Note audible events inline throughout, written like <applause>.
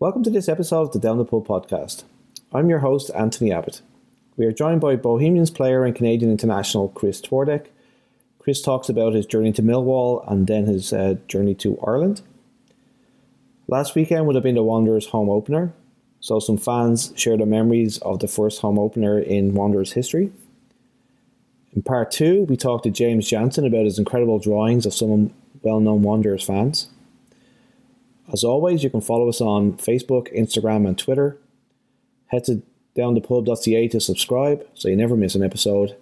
Welcome to this episode of the Down the podcast. I'm your host, Anthony Abbott. We are joined by Bohemians player and Canadian international Chris Twardek. Chris talks about his journey to Millwall and then his uh, journey to Ireland. Last weekend would have been the Wanderers home opener, so some fans share their memories of the first home opener in Wanderers history. In part two, we talked to James Jansen about his incredible drawings of some well known Wanderers fans. As always, you can follow us on Facebook, Instagram, and Twitter. Head to downthepub.ca to subscribe so you never miss an episode.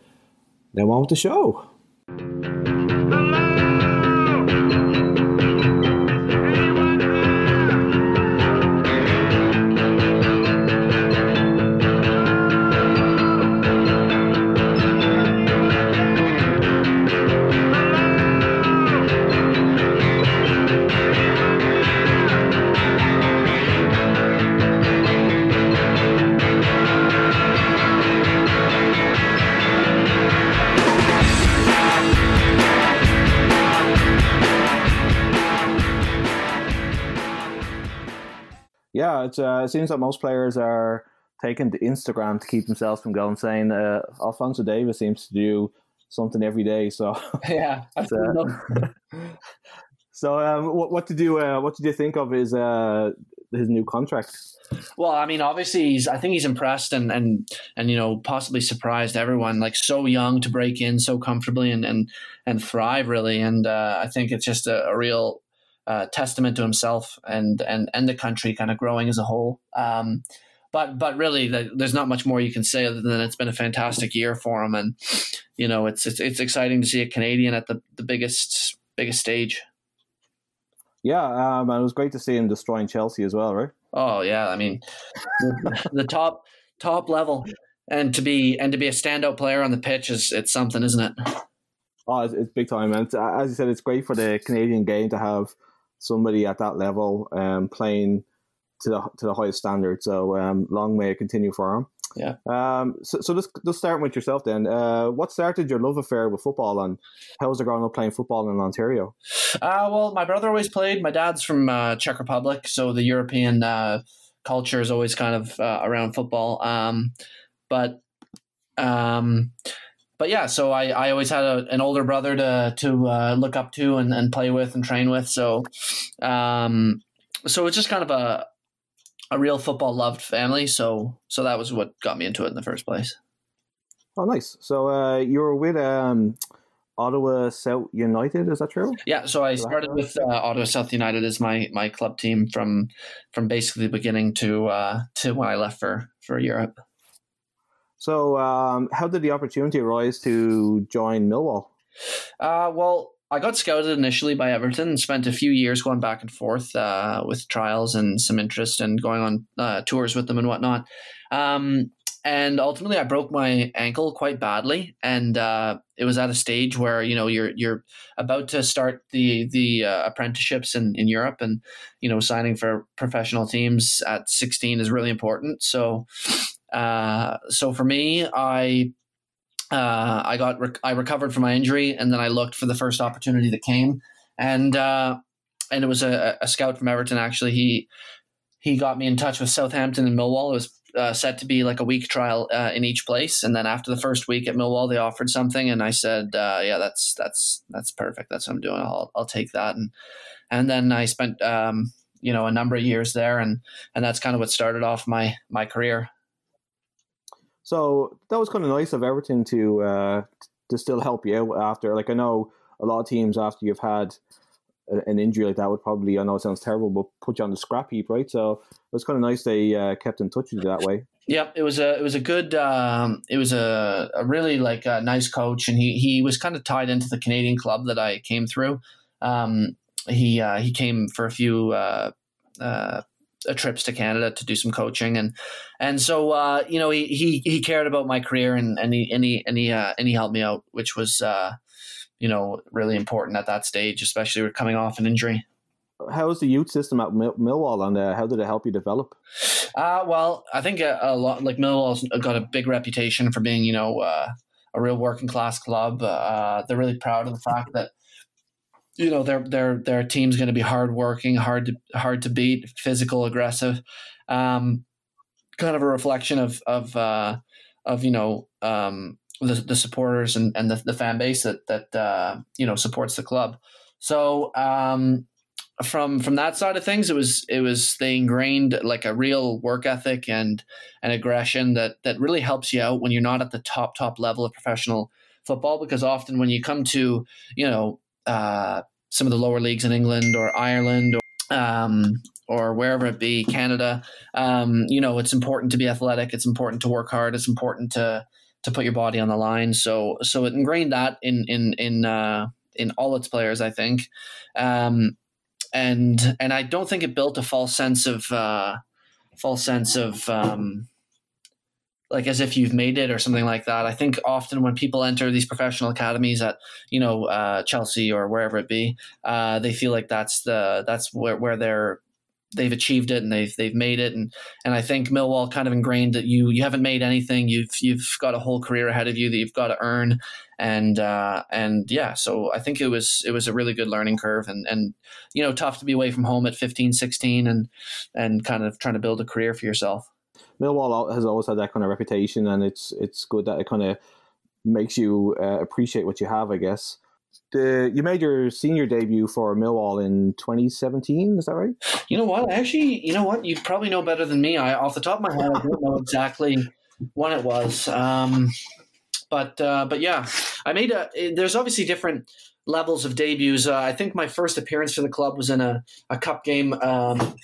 Now on with the show. Yeah, it's, uh, it seems that most players are taking to Instagram to keep themselves from going insane. Uh, Alfonso Davies seems to do something every day. So <laughs> yeah, <laughs> <laughs> so um, what, what did you uh, what did you think of his uh, his new contract? Well, I mean, obviously, he's. I think he's impressed and and and you know possibly surprised everyone. Like so young to break in so comfortably and and and thrive really. And uh, I think it's just a, a real uh, testament to himself and and and the country kind of growing as a whole. Um, but but really, the, there's not much more you can say other than it's been a fantastic year for him, and you know it's it's, it's exciting to see a Canadian at the, the biggest biggest stage. Yeah, um, and it was great to see him destroying Chelsea as well, right? Oh yeah, I mean <laughs> the top top level, and to be and to be a standout player on the pitch is it's something, isn't it? Oh, it's, it's big time, and as you said, it's great for the Canadian game to have somebody at that level um, playing to the to the highest standard. So um, long may it continue for him. Yeah. Um. So, so let's let's start with yourself then. Uh, what started your love affair with football, and how was it growing up playing football in Ontario? Uh, well, my brother always played. My dad's from uh, Czech Republic, so the European uh, culture is always kind of uh, around football. Um, but um, but yeah, so I, I always had a, an older brother to to uh, look up to and, and play with and train with. So, um, so it's just kind of a a real football loved family. So so that was what got me into it in the first place. Oh, nice. So uh, you were with um, Ottawa South United, is that true? Yeah. So I started with uh, Ottawa South United as my my club team from from basically the beginning to uh, to when I left for for Europe. So, um, how did the opportunity arise to join Millwall? Uh, well, I got scouted initially by Everton and spent a few years going back and forth uh, with trials and some interest and going on uh, tours with them and whatnot. Um, and ultimately, I broke my ankle quite badly, and uh, it was at a stage where you know you're you're about to start the the uh, apprenticeships in, in Europe, and you know signing for professional teams at 16 is really important. So uh, so for me, I uh, I got rec- I recovered from my injury, and then I looked for the first opportunity that came, and uh, and it was a, a, scout from Everton. Actually, he he got me in touch with Southampton and Millwall. It was uh, set to be like a week trial uh, in each place, and then after the first week at Millwall, they offered something, and I said, uh, "Yeah, that's that's that's perfect. That's what I'm doing. I'll I'll take that." And and then I spent um, you know a number of years there, and and that's kind of what started off my my career. So that was kind of nice of Everton to uh, to still help you out after. Like I know a lot of teams after you've had an injury like that would probably I know it sounds terrible, but put you on the scrap heap, right? So it was kind of nice they uh, kept in touch with you that way. Yeah, it was a it was a good um, it was a, a really like a nice coach, and he he was kind of tied into the Canadian club that I came through. Um, he uh, he came for a few uh, uh trips to Canada to do some coaching and and so uh, you know he, he he cared about my career and and he and he and he, uh, and he helped me out which was uh, you know really important at that stage especially coming off an injury. How was the youth system at Millwall and uh, how did it help you develop? Uh, well, I think a, a, lot like Millwall's got a big reputation for being you know uh, a real working class club. Uh, they're really proud of the fact that you know their their their team's going to be hardworking, hard to hard to beat, physical, aggressive. Um, kind of a reflection of of uh, of you know um, the the supporters and, and the, the fan base that that uh, you know supports the club. So um, from from that side of things, it was it was they ingrained like a real work ethic and and aggression that that really helps you out when you're not at the top top level of professional football. Because often when you come to you know uh, some of the lower leagues in England or Ireland or um, or wherever it be, Canada, um, you know, it's important to be athletic. It's important to work hard. It's important to to put your body on the line. So so it ingrained that in in in uh, in all its players, I think. Um, and and I don't think it built a false sense of uh, false sense of um, like as if you've made it or something like that. I think often when people enter these professional academies at you know uh, Chelsea or wherever it be, uh, they feel like that's the that's where where they're they've achieved it and they've they've made it. And and I think Millwall kind of ingrained that you you haven't made anything. You've you've got a whole career ahead of you that you've got to earn. And uh, and yeah so I think it was it was a really good learning curve and and you know tough to be away from home at 15 16 and and kind of trying to build a career for yourself Millwall has always had that kind of reputation and it's it's good that it kind of makes you uh, appreciate what you have I guess the you made your senior debut for Millwall in 2017. Is that right? You know what? Actually, you know what? You probably know better than me. I, off the top of my head, I don't know exactly when it was. Um, but uh, but yeah, I made a. There's obviously different levels of debuts. Uh, I think my first appearance for the club was in a, a cup game. Um,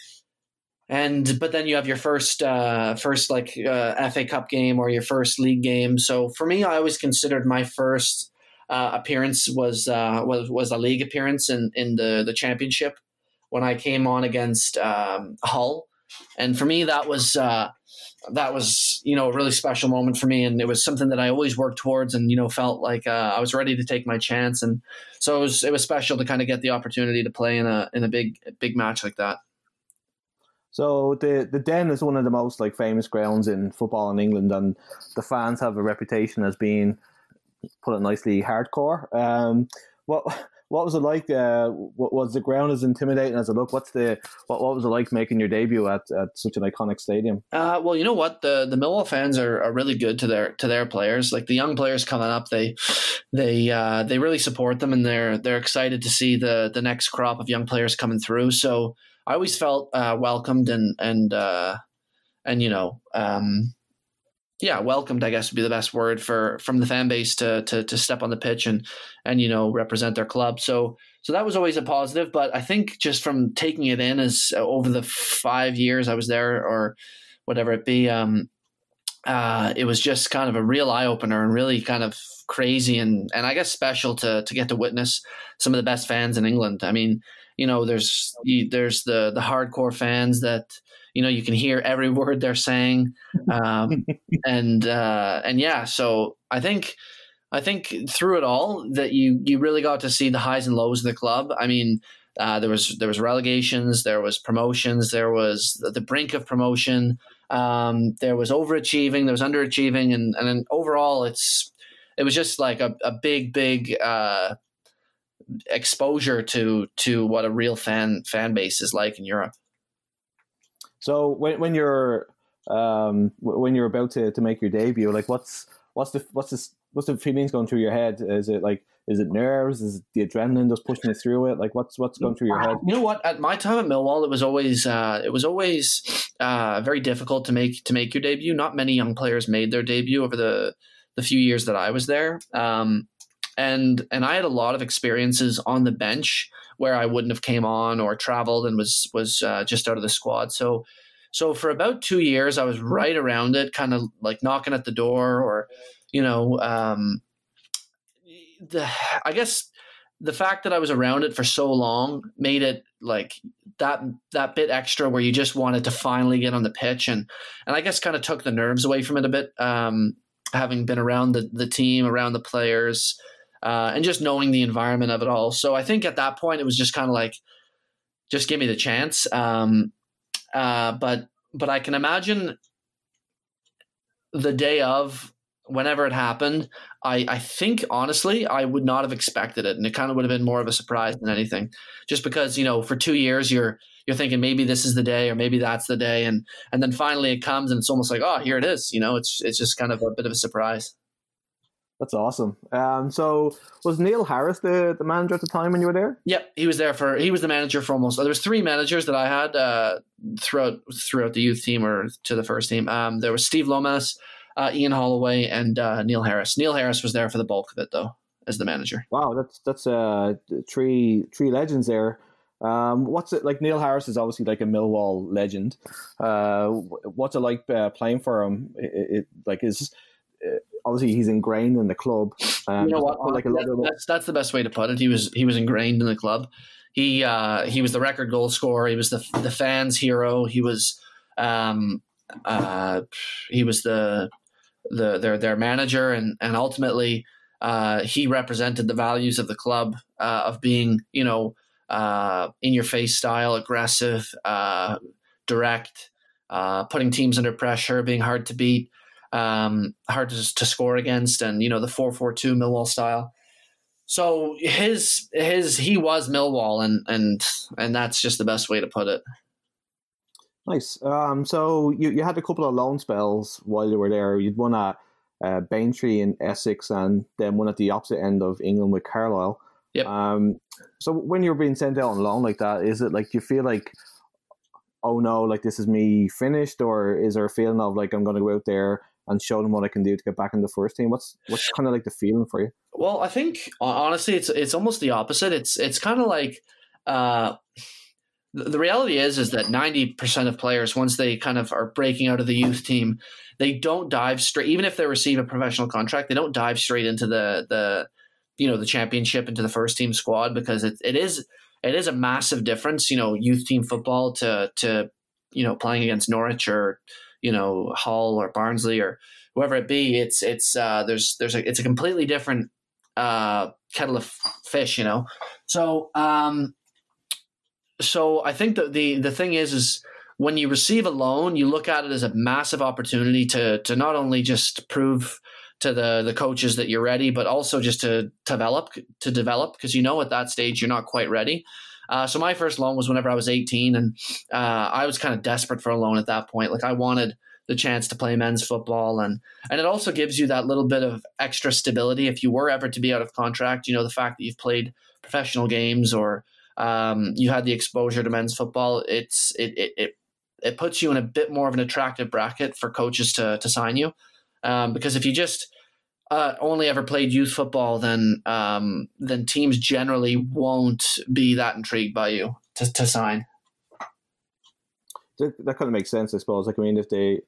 and but then you have your first uh, first like uh, FA Cup game or your first league game. So for me, I always considered my first uh, appearance was uh, was was a league appearance in in the the championship when I came on against um, Hull, and for me that was. Uh, that was you know a really special moment for me and it was something that i always worked towards and you know felt like uh, i was ready to take my chance and so it was it was special to kind of get the opportunity to play in a in a big big match like that so the the Den is one of the most like famous grounds in football in England, and the fans have a reputation as being put it nicely, hardcore. Um, what what was it like? Uh, was the ground as intimidating as it looked? What's the what, what was it like making your debut at, at such an iconic stadium? Uh, well, you know what the the Millwall fans are, are really good to their to their players. Like the young players coming up, they they uh, they really support them, and they're they're excited to see the the next crop of young players coming through. So I always felt uh, welcomed and and uh, and you know. Um, yeah, welcomed, I guess would be the best word for from the fan base to to to step on the pitch and and you know represent their club. So so that was always a positive. But I think just from taking it in as uh, over the five years I was there or whatever it be, um, uh, it was just kind of a real eye opener and really kind of crazy and and I guess special to to get to witness some of the best fans in England. I mean, you know, there's there's the the hardcore fans that you know you can hear every <laughs> word they're saying. Um, <laughs> and uh, and yeah so i think i think through it all that you you really got to see the highs and lows of the club. I mean uh, there was there was relegations there was promotions there was the, the brink of promotion. Um, there was overachieving there was underachieving and and overall it's it was just like a, a big big uh, exposure to to what a real fan fan base is like in Europe. So when when you're um, when you're about to, to make your debut, like what's what's the what's the what's the feelings going through your head? Is it like is it nerves? Is it the adrenaline just pushing you through it? Like what's what's going through your head? You know what? At my time at Millwall, it was always uh, it was always uh, very difficult to make to make your debut. Not many young players made their debut over the the few years that I was there. Um, and and I had a lot of experiences on the bench where I wouldn't have came on or traveled and was was uh, just out of the squad. So so for about two years, I was right around it, kind of like knocking at the door, or you know, um, the I guess the fact that I was around it for so long made it like that that bit extra where you just wanted to finally get on the pitch and and I guess kind of took the nerves away from it a bit. Um, having been around the the team, around the players, uh, and just knowing the environment of it all. So I think at that point it was just kind of like, just give me the chance. Um, uh, but but I can imagine the day of whenever it happened, I, I think honestly I would not have expected it, and it kind of would have been more of a surprise than anything. Just because you know, for two years you're you're thinking maybe this is the day or maybe that's the day, and and then finally it comes and it's almost like oh here it is. You know, it's it's just kind of a bit of a surprise. That's awesome. Um, so was Neil Harris the, the manager at the time when you were there? Yep, he was there for. He was the manager for almost. There was three managers that I had uh, throughout throughout the youth team or to the first team. Um, there was Steve Lomas, uh, Ian Holloway, and uh, Neil Harris. Neil Harris was there for the bulk of it, though, as the manager. Wow, that's that's uh, three three legends there. Um, what's it like? Neil Harris is obviously like a Millwall legend. Uh, what's it like uh, playing for him? It, it like is obviously he's ingrained in the club. Um, you know what? Like that, that's, that's the best way to put it. He was he was ingrained in the club. He uh, he was the record goal scorer. He was the the fans' hero. He was um, uh, he was the the their their manager, and and ultimately uh, he represented the values of the club uh, of being you know uh, in your face style, aggressive, uh, direct, uh, putting teams under pressure, being hard to beat, um, hard to, to score against, and you know the four four two Millwall style. So his his he was Millwall, and and and that's just the best way to put it. Nice. Um, so you, you had a couple of loan spells while you were there. You'd won at uh, Braintree in Essex and then one at the opposite end of England with Carlisle. Yep. Um, so when you're being sent out on loan like that, is it like you feel like, oh no, like this is me finished, or is there a feeling of like I'm going to go out there and show them what I can do to get back in the first team? What's what's kind of like the feeling for you? Well, I think honestly, it's it's almost the opposite. It's it's kind of like. Uh, the reality is is that 90% of players once they kind of are breaking out of the youth team they don't dive straight even if they receive a professional contract they don't dive straight into the the you know the championship into the first team squad because it, it is it is a massive difference you know youth team football to to you know playing against norwich or you know hull or barnsley or whoever it be it's it's uh there's there's a it's a completely different uh kettle of fish you know so um so I think that the the thing is is when you receive a loan, you look at it as a massive opportunity to to not only just prove to the the coaches that you're ready, but also just to develop to develop because you know at that stage you're not quite ready. Uh, so my first loan was whenever I was 18, and uh, I was kind of desperate for a loan at that point. Like I wanted the chance to play men's football, and and it also gives you that little bit of extra stability if you were ever to be out of contract. You know the fact that you've played professional games or um, you had the exposure to men's football. It's it, it it it puts you in a bit more of an attractive bracket for coaches to to sign you, um, because if you just uh, only ever played youth football, then um, then teams generally won't be that intrigued by you to, to sign. That, that kind of makes sense, I suppose. Like I mean, if they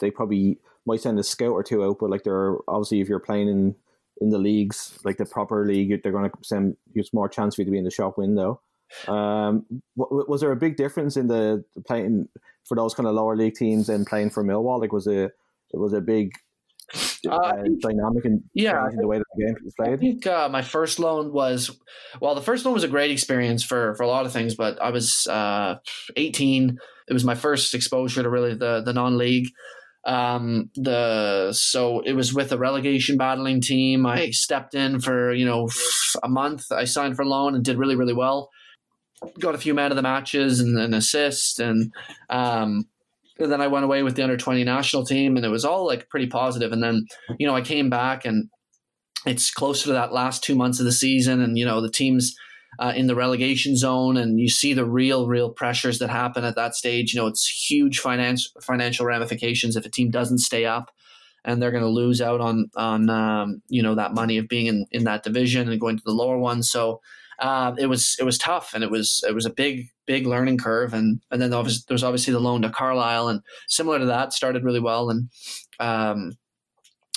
they probably might send a scout or two out, but like they're obviously if you're playing in in the leagues, like the proper league, they're going to send you more chance for you to be in the shop window. Um, was there a big difference in the playing for those kind of lower league teams and playing for Millwall? Like, was it was a big uh, uh, dynamic and yeah, the way that the game is played? I think uh, my first loan was well, the first loan was a great experience for for a lot of things, but I was uh, 18. It was my first exposure to really the the non league. Um, the so it was with a relegation battling team. I stepped in for you know a month. I signed for loan and did really really well got a few man of the matches and an assist, and um, and then I went away with the under twenty national team, and it was all like pretty positive. And then you know I came back, and it's closer to that last two months of the season, and you know the teams. Uh, in the relegation zone, and you see the real, real pressures that happen at that stage. You know, it's huge financial financial ramifications if a team doesn't stay up, and they're going to lose out on on um, you know that money of being in, in that division and going to the lower one. So uh, it was it was tough and it was it was a big big learning curve. And and then there was, there was obviously the loan to Carlisle and similar to that started really well and um,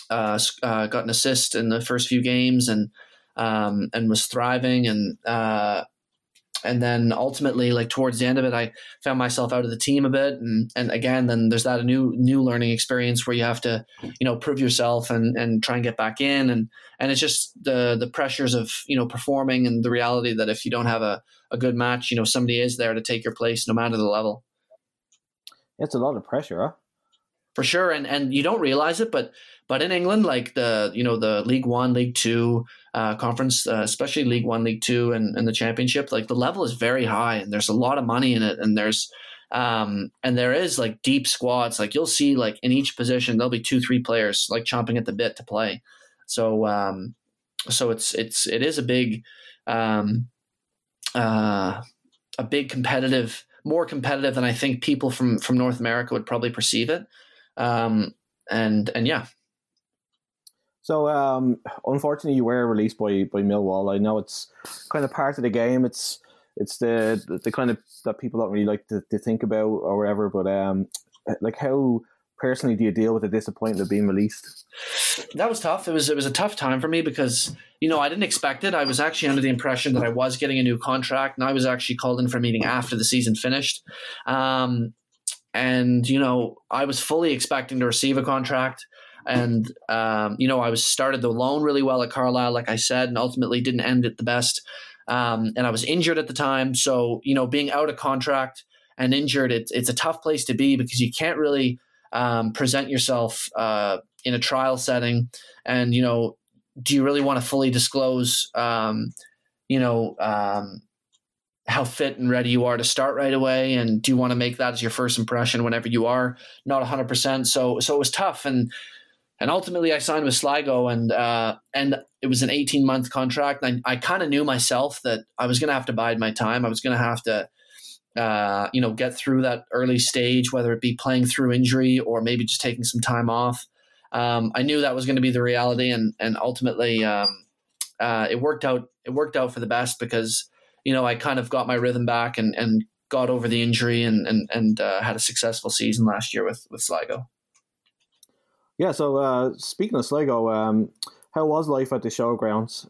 uh, uh, got an assist in the first few games and um, and was thriving. And uh, and then ultimately like towards the end of it i found myself out of the team a bit and and again then there's that new new learning experience where you have to you know prove yourself and and try and get back in and and it's just the the pressures of you know performing and the reality that if you don't have a, a good match you know somebody is there to take your place no matter the level it's a lot of pressure huh? for sure. And and you don't realize it, but but in England, like the you know the League One, League Two uh, conference, uh, especially League One, League Two, and, and the Championship, like the level is very high, and there's a lot of money in it, and there's um, and there is like deep squads. Like you'll see, like in each position, there'll be two, three players like chomping at the bit to play. So um, so it's it's it is a big um, uh, a big competitive, more competitive than I think people from from North America would probably perceive it. Um, and and yeah. So um, unfortunately, you were released by by Millwall. I know it's kind of part of the game. It's it's the the kind of that people don't really like to, to think about or whatever. But um, like how personally do you deal with the disappointment of being released? That was tough. It was it was a tough time for me because you know I didn't expect it. I was actually under the impression that I was getting a new contract, and I was actually called in for a meeting after the season finished. Um, and you know I was fully expecting to receive a contract. And um, you know, I was started the loan really well at Carlisle, like I said, and ultimately didn't end it the best. Um, and I was injured at the time, so you know, being out of contract and injured, it's it's a tough place to be because you can't really um, present yourself uh, in a trial setting, and you know, do you really want to fully disclose, um, you know, um, how fit and ready you are to start right away, and do you want to make that as your first impression whenever you are? Not hundred percent? So, so it was tough, and and ultimately I signed with Sligo, and uh, and it was an eighteen month contract. I, I kind of knew myself that I was going to have to bide my time. I was going to have to uh, you know, get through that early stage, whether it be playing through injury or maybe just taking some time off. Um, I knew that was going to be the reality, and and ultimately, um, uh, it worked out. It worked out for the best because you know I kind of got my rhythm back and and got over the injury and and and uh, had a successful season last year with with Sligo. Yeah. So uh, speaking of Sligo, um, how was life at the showgrounds?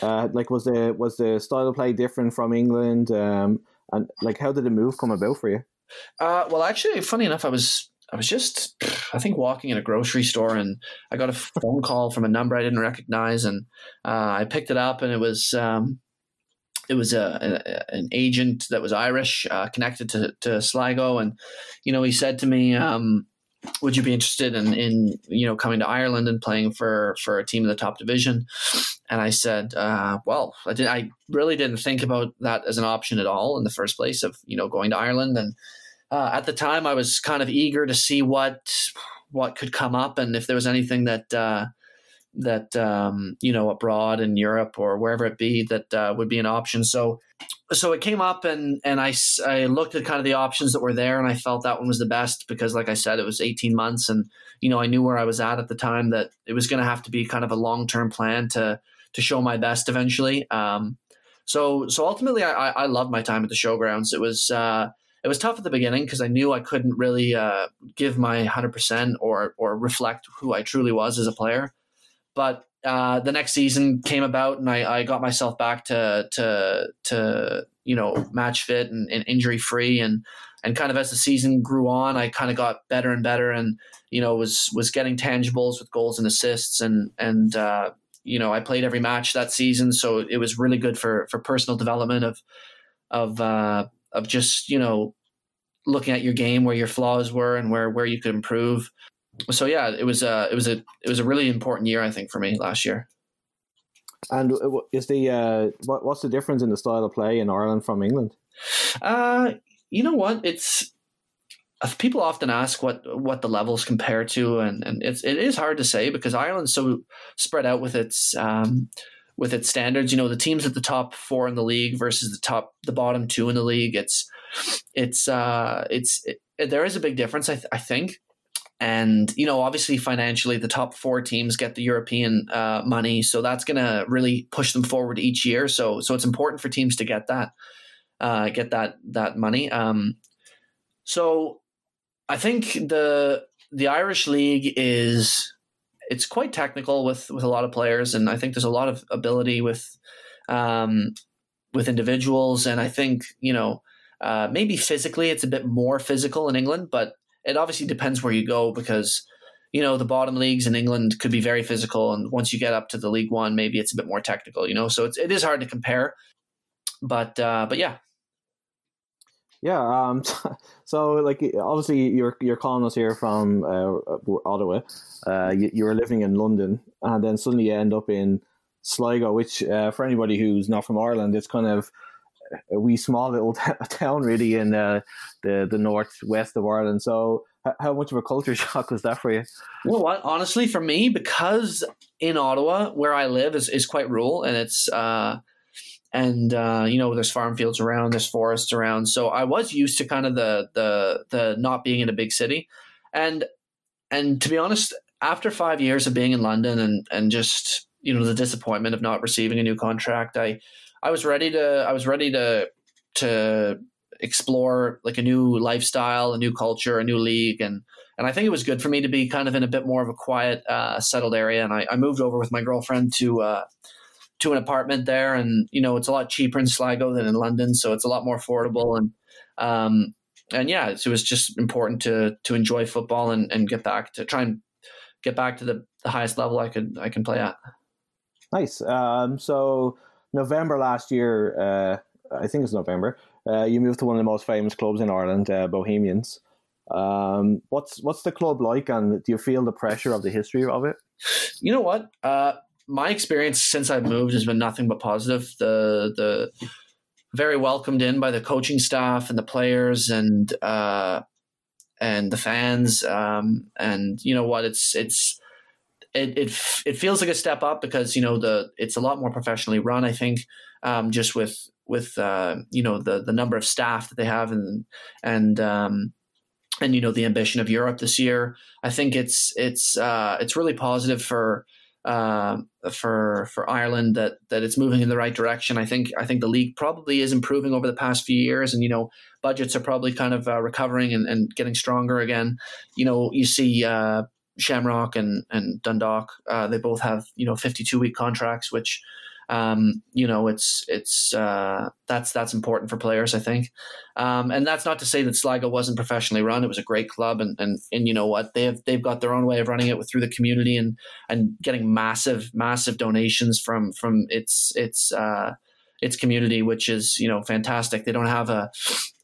Uh, like, was the was the style of play different from England? Um, and like, how did the move come about for you? Uh, well, actually, funny enough, I was I was just I think walking in a grocery store and I got a phone call from a number I didn't recognize and uh, I picked it up and it was um, it was a, a, an agent that was Irish uh, connected to, to Sligo and you know he said to me um, would you be interested in, in you know coming to Ireland and playing for for a team in the top division? And I said, uh, well, I did. I really didn't think about that as an option at all in the first place of you know going to Ireland. And uh, at the time, I was kind of eager to see what what could come up and if there was anything that uh, that um, you know abroad in Europe or wherever it be that uh, would be an option. So so it came up and and I, I looked at kind of the options that were there and I felt that one was the best because like I said it was 18 months and you know I knew where I was at at the time that it was going to have to be kind of a long-term plan to to show my best eventually. Um, so so ultimately I, I loved my time at the showgrounds. It was uh, it was tough at the beginning because I knew I couldn't really uh, give my 100% or or reflect who I truly was as a player. But uh, the next season came about and I, I got myself back to to to you know match fit and, and injury free and and kind of as the season grew on I kind of got better and better and you know was was getting tangibles with goals and assists and and uh, you know I played every match that season. So it was really good for for personal development of of uh, of just you know looking at your game where your flaws were and where where you could improve so yeah, it was a it was a it was a really important year I think for me last year. And uh, is the uh, what, what's the difference in the style of play in Ireland from England? Uh, you know what? It's uh, people often ask what what the levels compare to, and and it's it is hard to say because Ireland's so spread out with its um, with its standards. You know, the teams at the top four in the league versus the top the bottom two in the league. It's it's uh it's it, there is a big difference. I, th- I think and you know obviously financially the top four teams get the european uh, money so that's going to really push them forward each year. So so it's important for teams to get that uh, get that that money. Um, so i think the the irish league is it's quite technical with with a lot of players and i think there's a lot of ability with um, with individuals. And i think you know uh, maybe physically it's a bit more physical in england but it obviously depends where you go because you know the bottom leagues in England could be very physical, and once you get up to the League One, maybe it's a bit more technical. You know, so it's it is hard to compare, but uh, but yeah. Yeah. Um. <laughs> So, like, obviously, you're you're calling us here from uh, Ottawa. Uh, you, you were living in London, and then suddenly you end up in Sligo, which, uh, for anybody who's not from Ireland, it's kind of a wee small little <laughs> t- town, really, in uh, the the northwest of Ireland. So, how much of a culture <laughs> shock was that for you? Well, what? Honestly, for me, because in Ottawa, where I live, is, is quite rural, and it's uh, and uh, you know there's farm fields around there's forests around so i was used to kind of the the the not being in a big city and and to be honest after five years of being in london and and just you know the disappointment of not receiving a new contract i i was ready to i was ready to to explore like a new lifestyle a new culture a new league and and i think it was good for me to be kind of in a bit more of a quiet uh, settled area and I, I moved over with my girlfriend to uh, to an apartment there, and you know it's a lot cheaper in Sligo than in London, so it's a lot more affordable. And um, and yeah, it was just important to to enjoy football and, and get back to try and get back to the, the highest level I could I can play at. Nice. Um, so November last year, uh, I think it's November. Uh, you moved to one of the most famous clubs in Ireland, uh, Bohemians. Um, what's what's the club like, and do you feel the pressure of the history of it? You know what? Uh, my experience since I've moved has been nothing but positive. The the very welcomed in by the coaching staff and the players and uh, and the fans. Um, and you know what? It's it's it, it it feels like a step up because you know the it's a lot more professionally run. I think um, just with with uh, you know the the number of staff that they have and and um, and you know the ambition of Europe this year. I think it's it's uh, it's really positive for uh, for for Ireland that that it's moving in the right direction. I think I think the league probably is improving over the past few years, and you know budgets are probably kind of uh, recovering and, and getting stronger again. You know, you see uh, Shamrock and and Dundalk, uh, they both have you know fifty two week contracts, which um, you know, it's it's uh, that's that's important for players, I think. Um, and that's not to say that Sligo wasn't professionally run. It was a great club, and and and you know what they have they've got their own way of running it with, through the community and and getting massive massive donations from from its its uh, its community, which is you know fantastic. They don't have a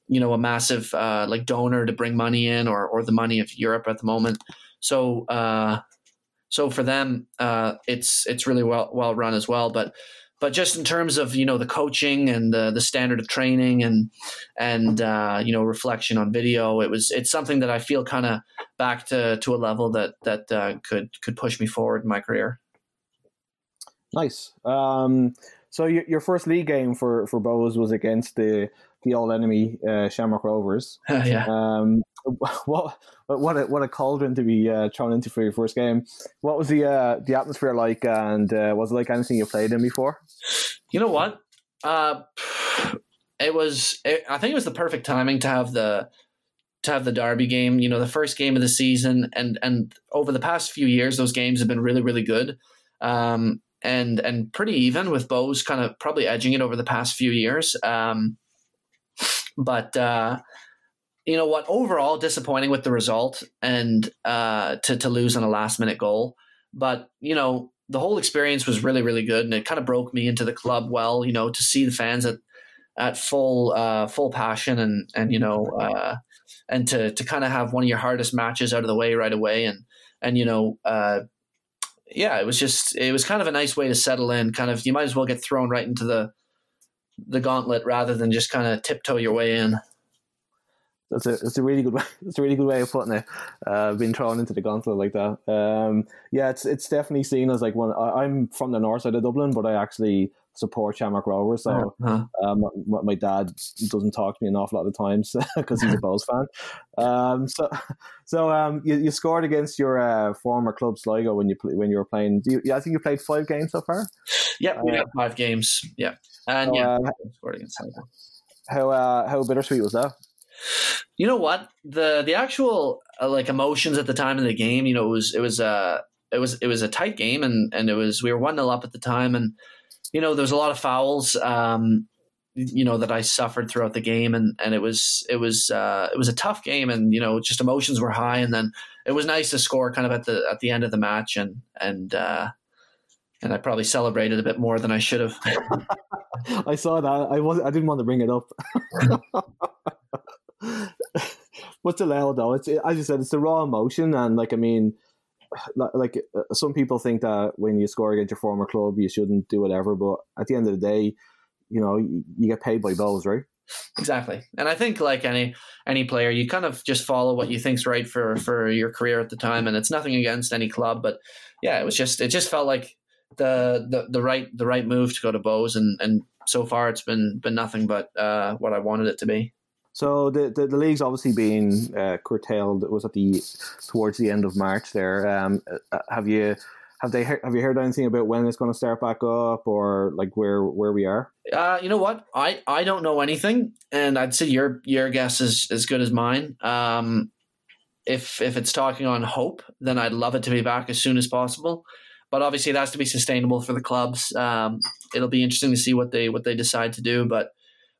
you know a massive uh, like donor to bring money in or or the money of Europe at the moment. So uh, so for them, uh, it's it's really well well run as well. But but just in terms of you know the coaching and the the standard of training and and uh, you know reflection on video, it was it's something that I feel kind of back to to a level that that uh, could could push me forward in my career. Nice. Um, so your, your first league game for for Bohs was against the the old enemy uh, Shamrock Rovers. <laughs> yeah. Um, <laughs> what what a what a cauldron to be uh, thrown into for your first game. What was the uh, the atmosphere like, and uh, was it like anything you played in before? You know what? Uh, it was. It, I think it was the perfect timing to have the to have the Derby game. You know, the first game of the season, and and over the past few years, those games have been really really good. Um, and and pretty even with Bohs kind of probably edging it over the past few years. Um, but uh, you know what? Overall, disappointing with the result and uh, to to lose on a last minute goal. But you know, the whole experience was really really good, and it kind of broke me into the club well. You know, to see the fans at at full uh, full passion and and you know uh, and to to kind of have one of your hardest matches out of the way right away and and you know uh, yeah it was just it was kind of a nice way to settle in kind of you might as well get thrown right into the the gauntlet rather than just kind of tiptoe your way in that's a that's a really good <laughs> way. That's a really good way of putting it. Uh, being thrown into the gauntlet like that. Um, yeah, it's it's definitely seen as like one. I, am from the north side of Dublin, but I actually support Shamrock Rovers. So uh-huh. um, my, my, dad doesn't talk to me an awful lot of times <laughs> because he's a Bohs fan. Um, so <laughs> so um, you, you scored against your uh, former club Sligo when you when you were playing. You, I think you played five games so far. Yeah, we uh, five games. Yeah, and yeah, uh, scored against Sligo. How uh, how bittersweet was that? You know what the the actual uh, like emotions at the time of the game. You know, it was it was uh it was it was a tight game, and and it was we were one 0 up at the time, and you know there was a lot of fouls. Um, you know that I suffered throughout the game, and and it was it was uh, it was a tough game, and you know just emotions were high, and then it was nice to score kind of at the at the end of the match, and and uh, and I probably celebrated a bit more than I should have. <laughs> I saw that. I was I didn't want to bring it up. <laughs> <laughs> what's the level though? It's as you said, it's the raw emotion, and like I mean, like uh, some people think that when you score against your former club, you shouldn't do whatever. But at the end of the day, you know, you, you get paid by goals, right? Exactly, and I think like any any player, you kind of just follow what you think's right for for your career at the time, and it's nothing against any club, but yeah, it was just it just felt like the the, the right the right move to go to Bohs, and and so far it's been been nothing but uh, what I wanted it to be. So the, the, the league's obviously been uh, curtailed. It was at the towards the end of March. There, um, uh, have you have they have you heard anything about when it's going to start back up or like where where we are? Uh, you know what, I, I don't know anything, and I'd say your your guess is as good as mine. Um, if if it's talking on hope, then I'd love it to be back as soon as possible. But obviously, it has to be sustainable for the clubs. Um, it'll be interesting to see what they what they decide to do, but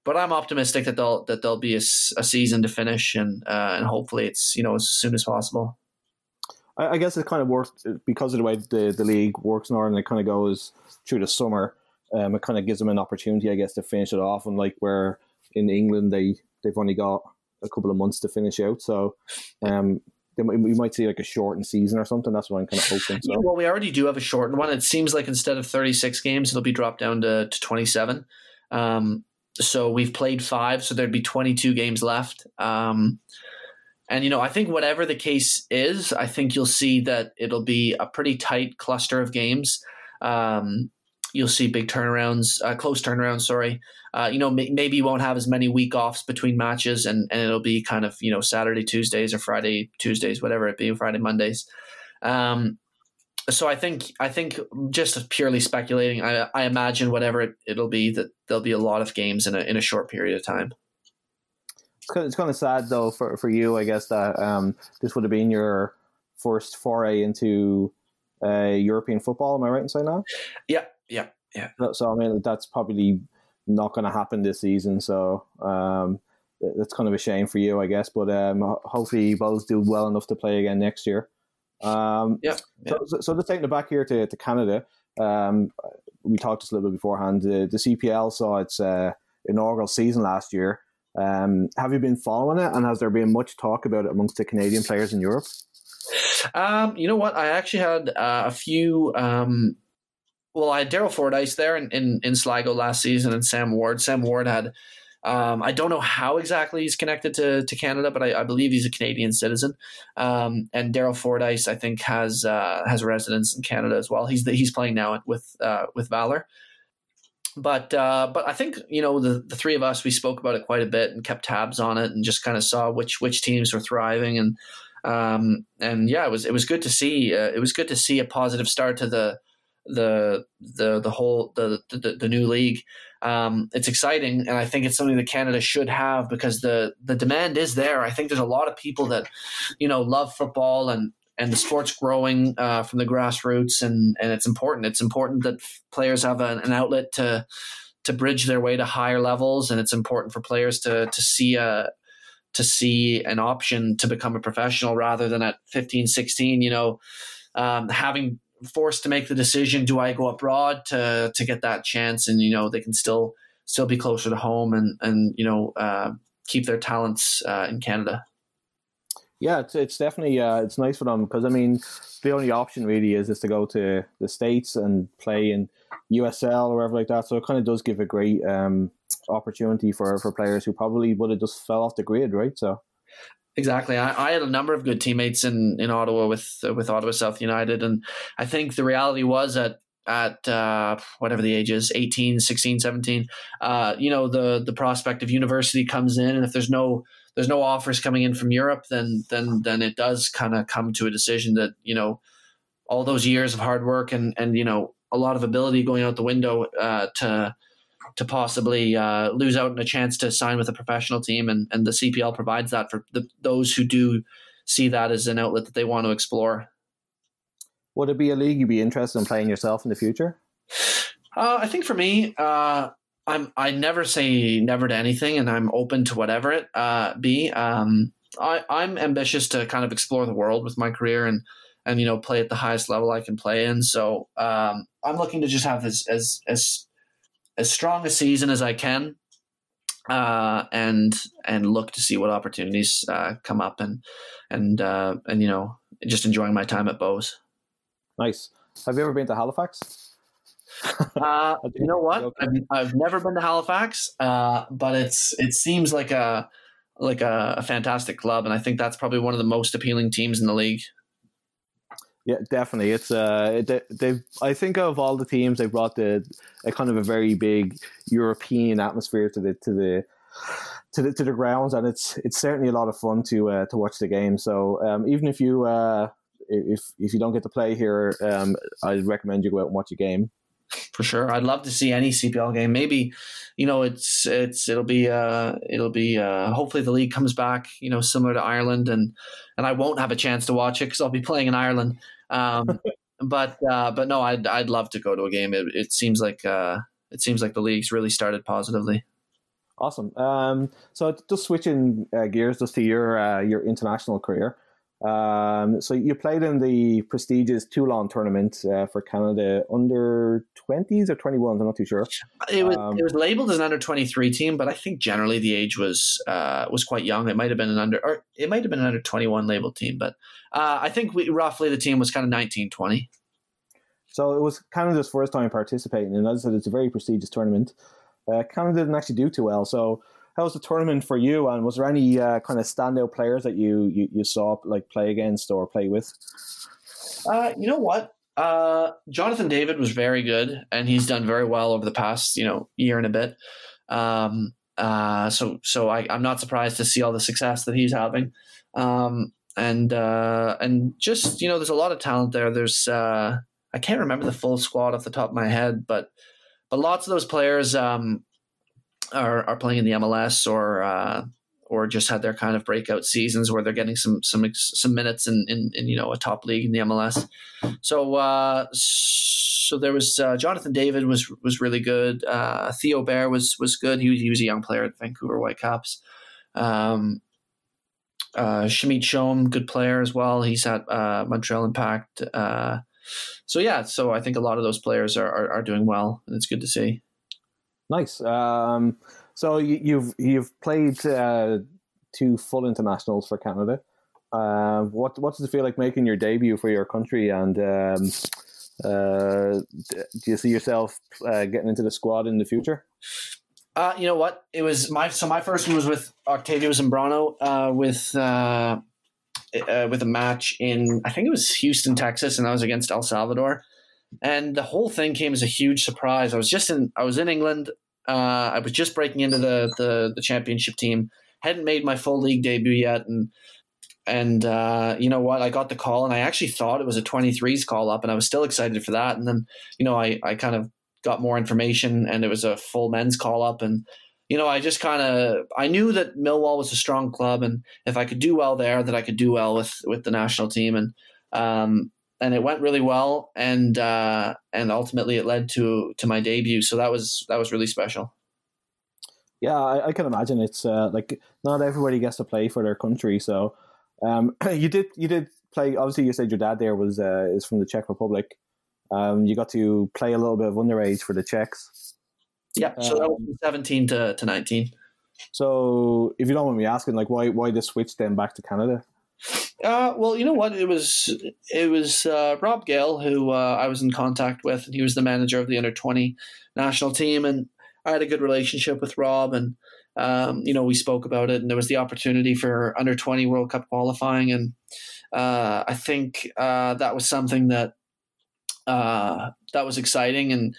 but I'm optimistic that they'll that there'll be a, a season to finish and uh, and hopefully it's you know as soon as possible. I, I guess it kind of works because of the way the the league works in and it kind of goes through the summer. Um, it kind of gives them an opportunity, I guess, to finish it off. And like where in England they they've only got a couple of months to finish out, so um, we might see like a shortened season or something. That's what I'm kind of hoping. So. well, we already do have a shortened one. It seems like instead of 36 games, it'll be dropped down to, to 27. Um, so we've played five, so there'd be 22 games left. Um, and you know, I think whatever the case is, I think you'll see that it'll be a pretty tight cluster of games. Um, you'll see big turnarounds, uh, close turnarounds. Sorry, uh, you know, maybe you won't have as many week offs between matches, and and it'll be kind of you know Saturday Tuesdays or Friday Tuesdays, whatever it be, Friday Mondays. Um, so I think I think just purely speculating, I, I imagine whatever it, it'll be that there'll be a lot of games in a in a short period of time. It's kind of, it's kind of sad though for, for you, I guess that um, this would have been your first foray into uh, European football. Am I right in saying that? Yeah, yeah, yeah. So, so I mean, that's probably not going to happen this season. So um, that's kind of a shame for you, I guess. But um, hopefully, Bohs do well enough to play again next year. Um, yeah. So, so, so just taking it back here to, to Canada, um, we talked just a little bit beforehand. The, the CPL saw its uh, inaugural season last year. Um, have you been following it, and has there been much talk about it amongst the Canadian players in Europe? Um, you know what? I actually had uh, a few. Um, well, I had Daryl Fordyce there in, in, in Sligo last season, and Sam Ward. Sam Ward had um, I don't know how exactly he's connected to, to Canada, but I, I believe he's a Canadian citizen. Um, and Daryl Fordyce, I think, has uh, has a residence in Canada as well. He's the, he's playing now with uh, with Valor. But uh, but I think you know the, the three of us we spoke about it quite a bit and kept tabs on it and just kind of saw which which teams were thriving and um, and yeah it was it was good to see uh, it was good to see a positive start to the the the the whole the the, the new league. Um, it's exciting, and I think it's something that Canada should have because the the demand is there. I think there's a lot of people that you know love football and and the sport's growing uh, from the grassroots, and and it's important. It's important that players have an, an outlet to to bridge their way to higher levels, and it's important for players to to see a to see an option to become a professional rather than at 15 16 you know um, having forced to make the decision: do I go abroad to to get that chance? And you know, they can still still be closer to home and and you know uh, keep their talents uh, in Canada. Yeah, it's, it's definitely uh, it's nice for them because I mean the only option really is is to go to the states and play in USL or wherever like that. So it kind of does give a great um, opportunity for for players who probably would have just fell off the grid, right? So Exactly. I, I, had a number of good teammates in, in Ottawa with with Ottawa South United, and I think the reality was at at uh, whatever the age is 18 16 17 uh, you know the the prospect of university comes in and if there's no there's no offers coming in from europe then then then it does kind of come to a decision that you know all those years of hard work and and you know a lot of ability going out the window uh, to to possibly uh, lose out on a chance to sign with a professional team, and, and the CPL provides that for the, those who do see that as an outlet that they want to explore. Would it be a league you'd be interested in playing yourself in the future? Uh, I think for me, uh, I'm I never say never to anything, and I'm open to whatever it uh, be. Um, I, I'm ambitious to kind of explore the world with my career and and you know play at the highest level I can play in. So um, I'm looking to just have as as as as strong a season as I can. uh, and and look to see what opportunities uh, come up and and uh, and you know just enjoying my time at Bohs. Nice. Have you ever been to Halifax? <laughs> uh, you know what? I've, I've never been to Halifax, uh, but it's it seems like a like a, a, fantastic club, and I think that's probably one of the most appealing teams in the league. Yeah, definitely. It's uh, they, they've. I think of all the teams, they brought the a kind of a very big European atmosphere to the to the to the to the grounds, and it's it's certainly a lot of fun to uh, to watch the game. So um, even if you uh, if if you don't get to play here, um, I'd recommend you go out and watch a game for sure. I'd love to see any CPL game. Maybe, you know, it's it's it'll be uh it'll be uh hopefully the league comes back, you know, similar to Ireland and and I won't have a chance to watch it cuz I'll be playing in Ireland. Um but uh but no, I'd I'd love to go to a game. It, it seems like uh it seems like the league's really started positively. Awesome. Um so just switching uh, gears just to your uh, your international career. Um, so you played in the prestigious Toulon tournament uh, for Canada under 20s or 21s. I'm not too sure. It was um, it was labeled as an under 23 team, but I think generally the age was uh, was quite young. It might have been an under or it might have been an under 21 labeled team, but uh, I think we, roughly the team was kind of 19, 20. So it was Canada's first time participating, and as I said, it's a very prestigious tournament. Uh, Canada didn't actually do too well, so how was the tournament for you? And was there any uh, kind of standout players that you, you, you saw like play against or play with? Uh, you know what? Uh, Jonathan David was very good, and he's done very well over the past you know year and a bit. Um, uh, so so I, I'm not surprised to see all the success that he's having. Um, and uh, and just you know, there's a lot of talent there. There's uh, I can't remember the full squad off the top of my head, but but lots of those players um, are, are playing in the MLS or uh, or just had their kind of breakout seasons where they're getting some some some minutes in, in, in you know a top league in the MLS. So uh, so there was uh, Jonathan David was was really good. Uh, Theo Bair was was good. He was he was a young player at Vancouver Whitecaps. Um, uh, Shamit Shome, good player as well. He's at uh, Montreal Impact. Uh, so yeah, so I think a lot of those players are, are, are doing well, and it's good to see. Nice. Um, so you, you've you've played uh, two full internationals for Canada. Uh, what what does it feel like making your debut for your country? And um, uh, do you see yourself uh, getting into the squad in the future? Uh, you know what? It was my so my first one was with Octavio Zambrano uh, with uh, uh, with a match in I think it was Houston, Texas, and that was against El Salvador and the whole thing came as a huge surprise. I was just in I was in England. Uh, I was just breaking into the, the, the championship team. hadn't made my full league debut yet, and and uh, you know what? I got the call, and I actually thought it was a 23s call up, and I was still excited for that. And then you know I I kind of got more information, and it was a full men's call up, and you know I just kind of I knew that Millwall was a strong club, and if I could do well there, that I could do well with with the national team, and um, and it went really well, and uh, and ultimately it led to to my debut. So that was that was really special. Yeah, I, I can imagine it's uh, like not everybody gets to play for their country. So um, <clears throat> you did you did play. Obviously, you said your dad there was uh, is from the Czech Republic. Um, you got to play a little bit of underage for the Czechs. Yeah, so that was from seventeen to, to nineteen. So, if you don't mind me asking, like, why why the switch then back to Canada? Uh, well, you know what? It was it was uh, Rob Gale who uh, I was in contact with, and he was the manager of the under twenty national team, and I had a good relationship with Rob, and um, you know we spoke about it, and there was the opportunity for under twenty World Cup qualifying, and uh, I think uh, that was something that uh, that was exciting, and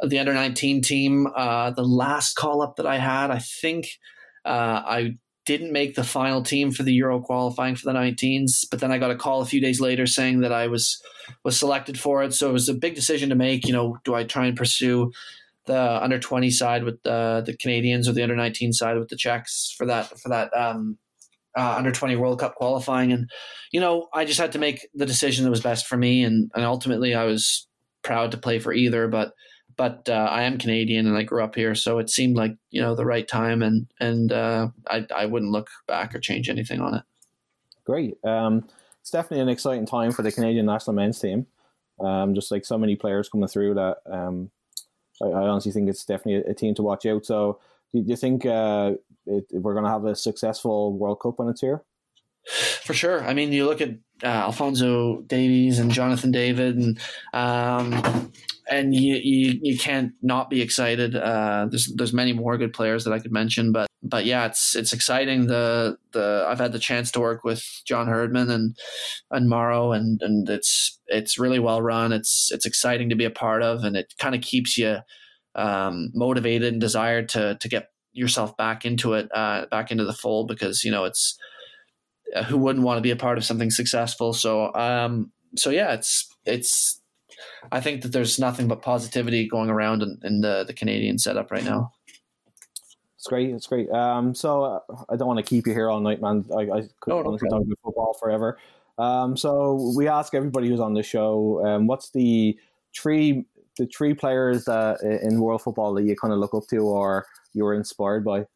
the under nineteen team, uh, the last call up that I had, I think. Uh, I didn't make the final team for the Euro qualifying for the 19s, but then I got a call a few days later saying that I was was selected for it. So it was a big decision to make. You know, do I try and pursue the under 20 side with the the Canadians or the under 19 side with the Czechs for that for that um, uh, under 20 World Cup qualifying? And you know, I just had to make the decision that was best for me, and and ultimately I was proud to play for either, but but uh, I am Canadian and I grew up here, so it seemed like you know the right time, and and uh, I I wouldn't look back or change anything on it. Great, um, it's definitely an exciting time for the Canadian national men's team. Um, just like so many players coming through that, um, I, I, honestly think it's definitely a, a, team to watch out. So do you think uh, it, we're going to have a successful World Cup when it's here? For sure. I mean, you look at uh, Alfonso Davies and Jonathan David, and um, and you, you you can't not be excited. Uh, there's there's many more good players that I could mention, but but yeah, it's it's exciting. The the I've had the chance to work with John Herdman and and Mauro, and and it's it's really well run. It's it's exciting to be a part of, and it kind of keeps you um, motivated and desired to to get yourself back into it, uh, back into the fold, because you know it's uh, who wouldn't want to be a part of something successful. So um, so yeah, it's it's. I think that there's nothing but positivity going around in, in the the Canadian setup right now. It's great. It's great. Um, so uh, I don't want to keep you here all night, man. I, I could oh, honestly talk about football forever. Um, so we ask everybody who's on the show, um, what's the three the three players that in world football that you kind of look up to or you were inspired by?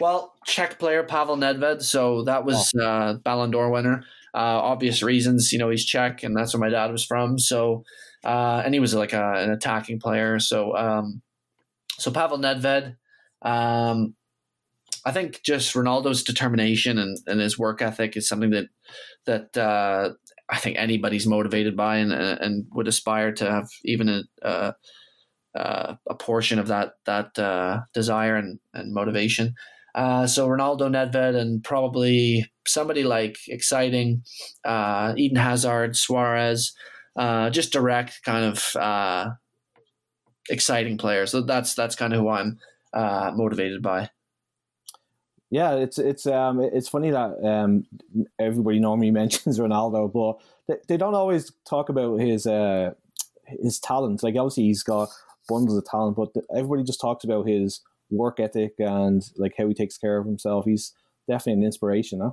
Well, Czech player Pavel Nedved. So that was oh. uh, Ballon d'Or winner. Uh, obvious reasons, you know, he's Czech, and that's where my dad was from. So, uh, and he was like a, an attacking player. So, um, so Pavel Nedved. Um, I think just Ronaldo's determination and, and his work ethic is something that that uh, I think anybody's motivated by and and would aspire to have even a a, a portion of that that uh, desire and, and motivation. Uh, so Ronaldo, Nedved, and probably somebody like exciting uh, Eden Hazard, Suarez, uh, just direct kind of uh, exciting players. So that's that's kind of who I'm uh, motivated by. Yeah, it's it's um it's funny that um everybody normally <laughs> mentions Ronaldo, but they, they don't always talk about his uh his talent. Like obviously he's got bundles of talent, but everybody just talks about his work ethic and like how he takes care of himself. He's definitely an inspiration, huh?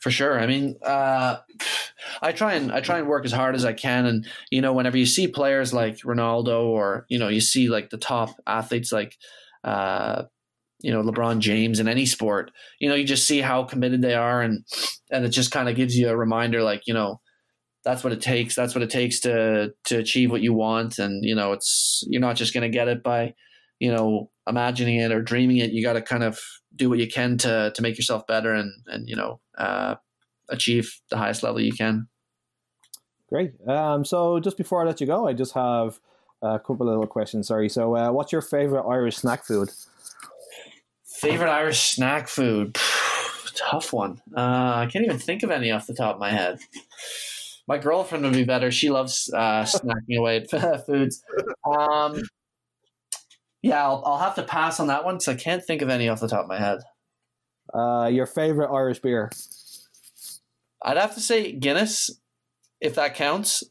For sure. I mean, uh, I try and I try and work as hard as I can, and you know, whenever you see players like Ronaldo, or you know, you see like the top athletes like uh, you know LeBron James in any sport. You know, you just see how committed they are, and and it just kind of gives you a reminder, like you know, that's what it takes. That's what it takes to to achieve what you want, and you know, it's you're not just going to get it by you know imagining it or dreaming it. You got to kind of do what you can to to make yourself better, and and you know, uh, achieve the highest level you can. Great. Um, so just before I let you go, I just have a couple of little questions. Sorry. So, uh, what's your favorite Irish snack food? Favorite Irish snack food? <sighs> Tough one. Uh, I can't even think of any off the top of my head. My girlfriend would be better. She loves uh, snacking away at <laughs> foods. Um, yeah, I'll, I'll, have to pass on that one because I can't think of any off the top of my head. Uh, your favorite Irish beer? I'd have to say Guinness, if that counts.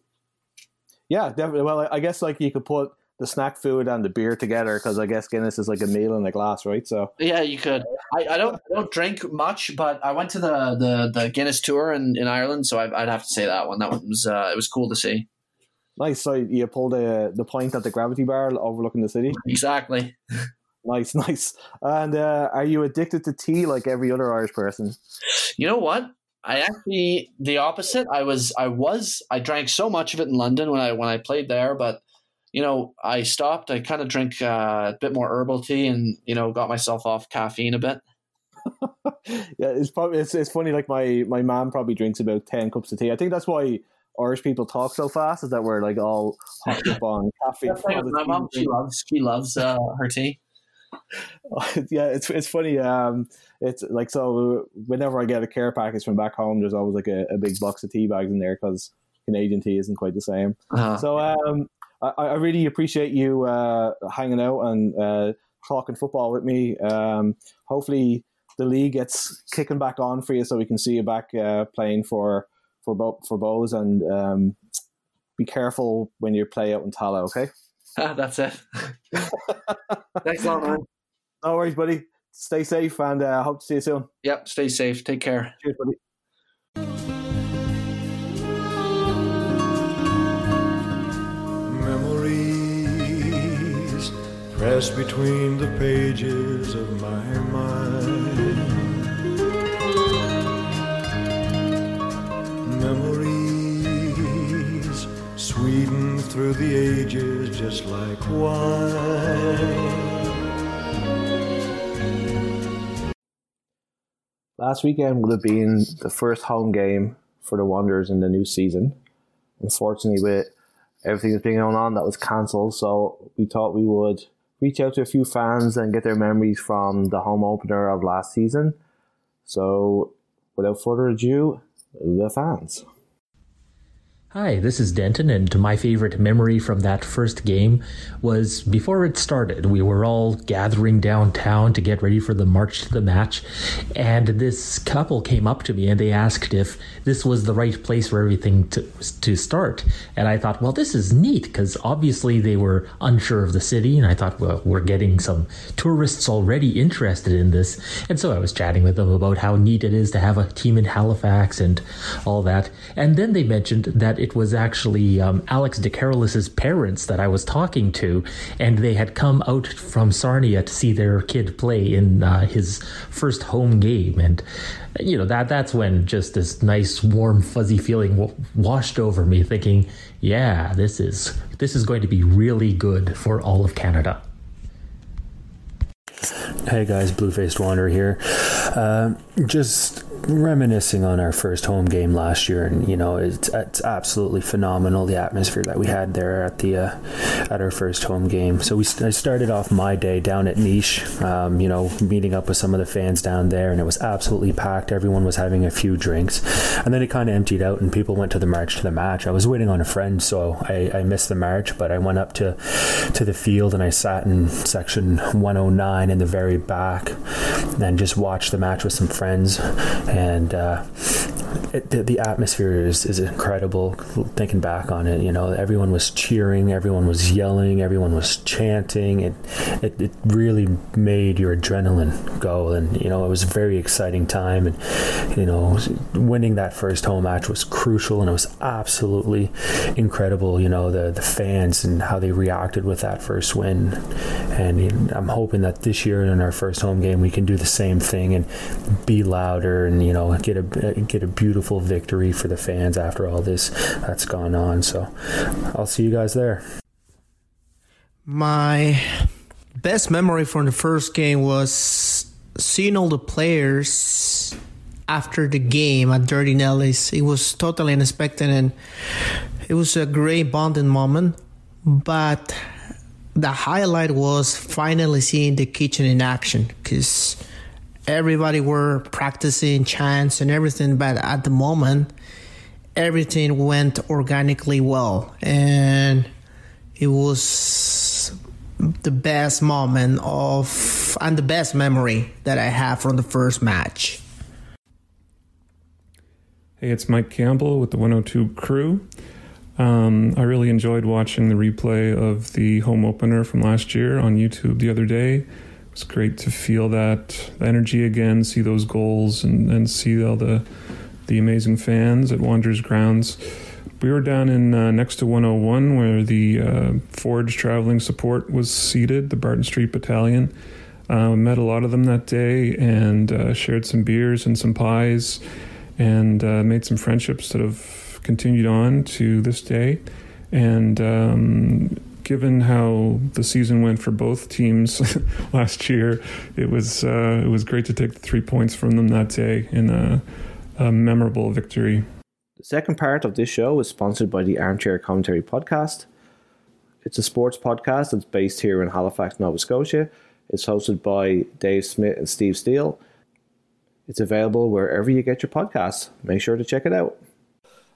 Yeah, definitely. Well, I guess like you could put the snack food and the beer together because I guess Guinness is like a meal in a glass, right? So yeah, you could. I, I don't I don't drink much, but I went to the the, the Guinness tour in, in Ireland, so I, would have to say that one. That one was uh, it was cool to see. Nice. So you pulled the the point at the gravity bar overlooking the city. Exactly. <laughs> nice, nice. And uh, are you addicted to tea like every other Irish person? You know what? I actually the opposite. I was I was I drank so much of it in London when I when I played there, but you know, I stopped. I kind of drink uh, a bit more herbal tea, and you know, got myself off caffeine a bit. <laughs> yeah, it's probably it's, it's funny. Like my my mom probably drinks about ten cups of tea. I think that's why Irish people talk so fast. Is that we're like all hopped up on <laughs> caffeine? my mom she loves she loves uh, her tea. <laughs> yeah, it's it's funny. Um, it's like so. Whenever I get a care package from back home, there's always like a, a big box of tea bags in there because Canadian tea isn't quite the same. Uh-huh. So um, I, I really appreciate you uh, hanging out and uh, talking football with me. Um, hopefully, the league gets kicking back on for you, so we can see you back uh, playing for for Bo- for Bohs. And um, be careful when you play out in Tallaght. Okay. <laughs> <laughs> That's it. <laughs> Thanks a lot, man. No worries, buddy. Stay safe, and uh, hope to see you soon. Yep. Stay safe. Take care. Cheers, buddy. Between the pages of my mind. Memories sweeten through the ages just like wine. last weekend would have been the first home game for the Wanderers in the new season. Unfortunately, with everything that's been going on, that was cancelled. So we thought we would reach out to a few fans and get their memories from the home opener of last season. So without further ado, the fans. Hi, this is Denton, and my favorite memory from that first game was before it started. We were all gathering downtown to get ready for the march to the match, and this couple came up to me and they asked if this was the right place for everything to, to start. And I thought, well, this is neat because obviously they were unsure of the city, and I thought, well, we're getting some tourists already interested in this. And so I was chatting with them about how neat it is to have a team in Halifax and all that. And then they mentioned that it was actually um, Alex DeCarolis's parents that I was talking to, and they had come out from Sarnia to see their kid play in uh, his first home game, and you know that that's when just this nice, warm, fuzzy feeling w- washed over me, thinking, yeah, this is this is going to be really good for all of Canada. Hey guys, Blue Faced Wanderer here. Uh, just reminiscing on our first home game last year, and you know it's it's absolutely phenomenal the atmosphere that we had there at the uh, at our first home game. So we I started off my day down at Niche, um, you know, meeting up with some of the fans down there, and it was absolutely packed. Everyone was having a few drinks, and then it kind of emptied out, and people went to the march to the match. I was waiting on a friend, so I, I missed the march, but I went up to to the field and I sat in section 109 in the very back, and just watched the match with some friends and uh, it, the, the, atmosphere is, is incredible. Thinking back on it, you know, everyone was cheering, everyone was yelling, everyone was chanting. It, it, it really made your adrenaline go, and you know, it was a very exciting time. And you know, winning that first home match was crucial, and it was absolutely incredible. You know, the the fans and how they reacted with that first win. And you know, I'm hoping that this year in our first home game we can do the same thing and be louder and you know get a get a beautiful victory for the fans after all this that's gone on. So I'll see you guys there. My best memory from the first game was seeing all the players after the game at Durty Nellies. It was totally unexpected and it was a great bonding moment. But the highlight was finally seeing the kitchen in action because everybody were practicing chants and everything, but at the moment, everything went organically well, and it was the best moment of and the best memory that I have from the first match. Hey, it's Mike Campbell with the 102 crew. Um, I really enjoyed watching the replay of the home opener from last year on YouTube the other day. It's great to feel that energy again, see those goals, and, and see all the the amazing fans at Wanderers grounds. We were down in uh, next to 101 where the uh, Forge Traveling Support was seated, the Barton Street Battalion. Uh, met a lot of them that day and uh, shared some beers and some pies and uh, made some friendships that have continued on to this day. And um, given how the season went for both teams <laughs> last year, it was uh, it was great to take the three points from them that day in a, a memorable victory. The second part of this show is sponsored by the Armchair Commentary Podcast. It's a sports podcast that's based here in Halifax, Nova Scotia. It's hosted by Dave Smith and Steve Steele. It's available wherever you get your podcasts. Make sure to check it out.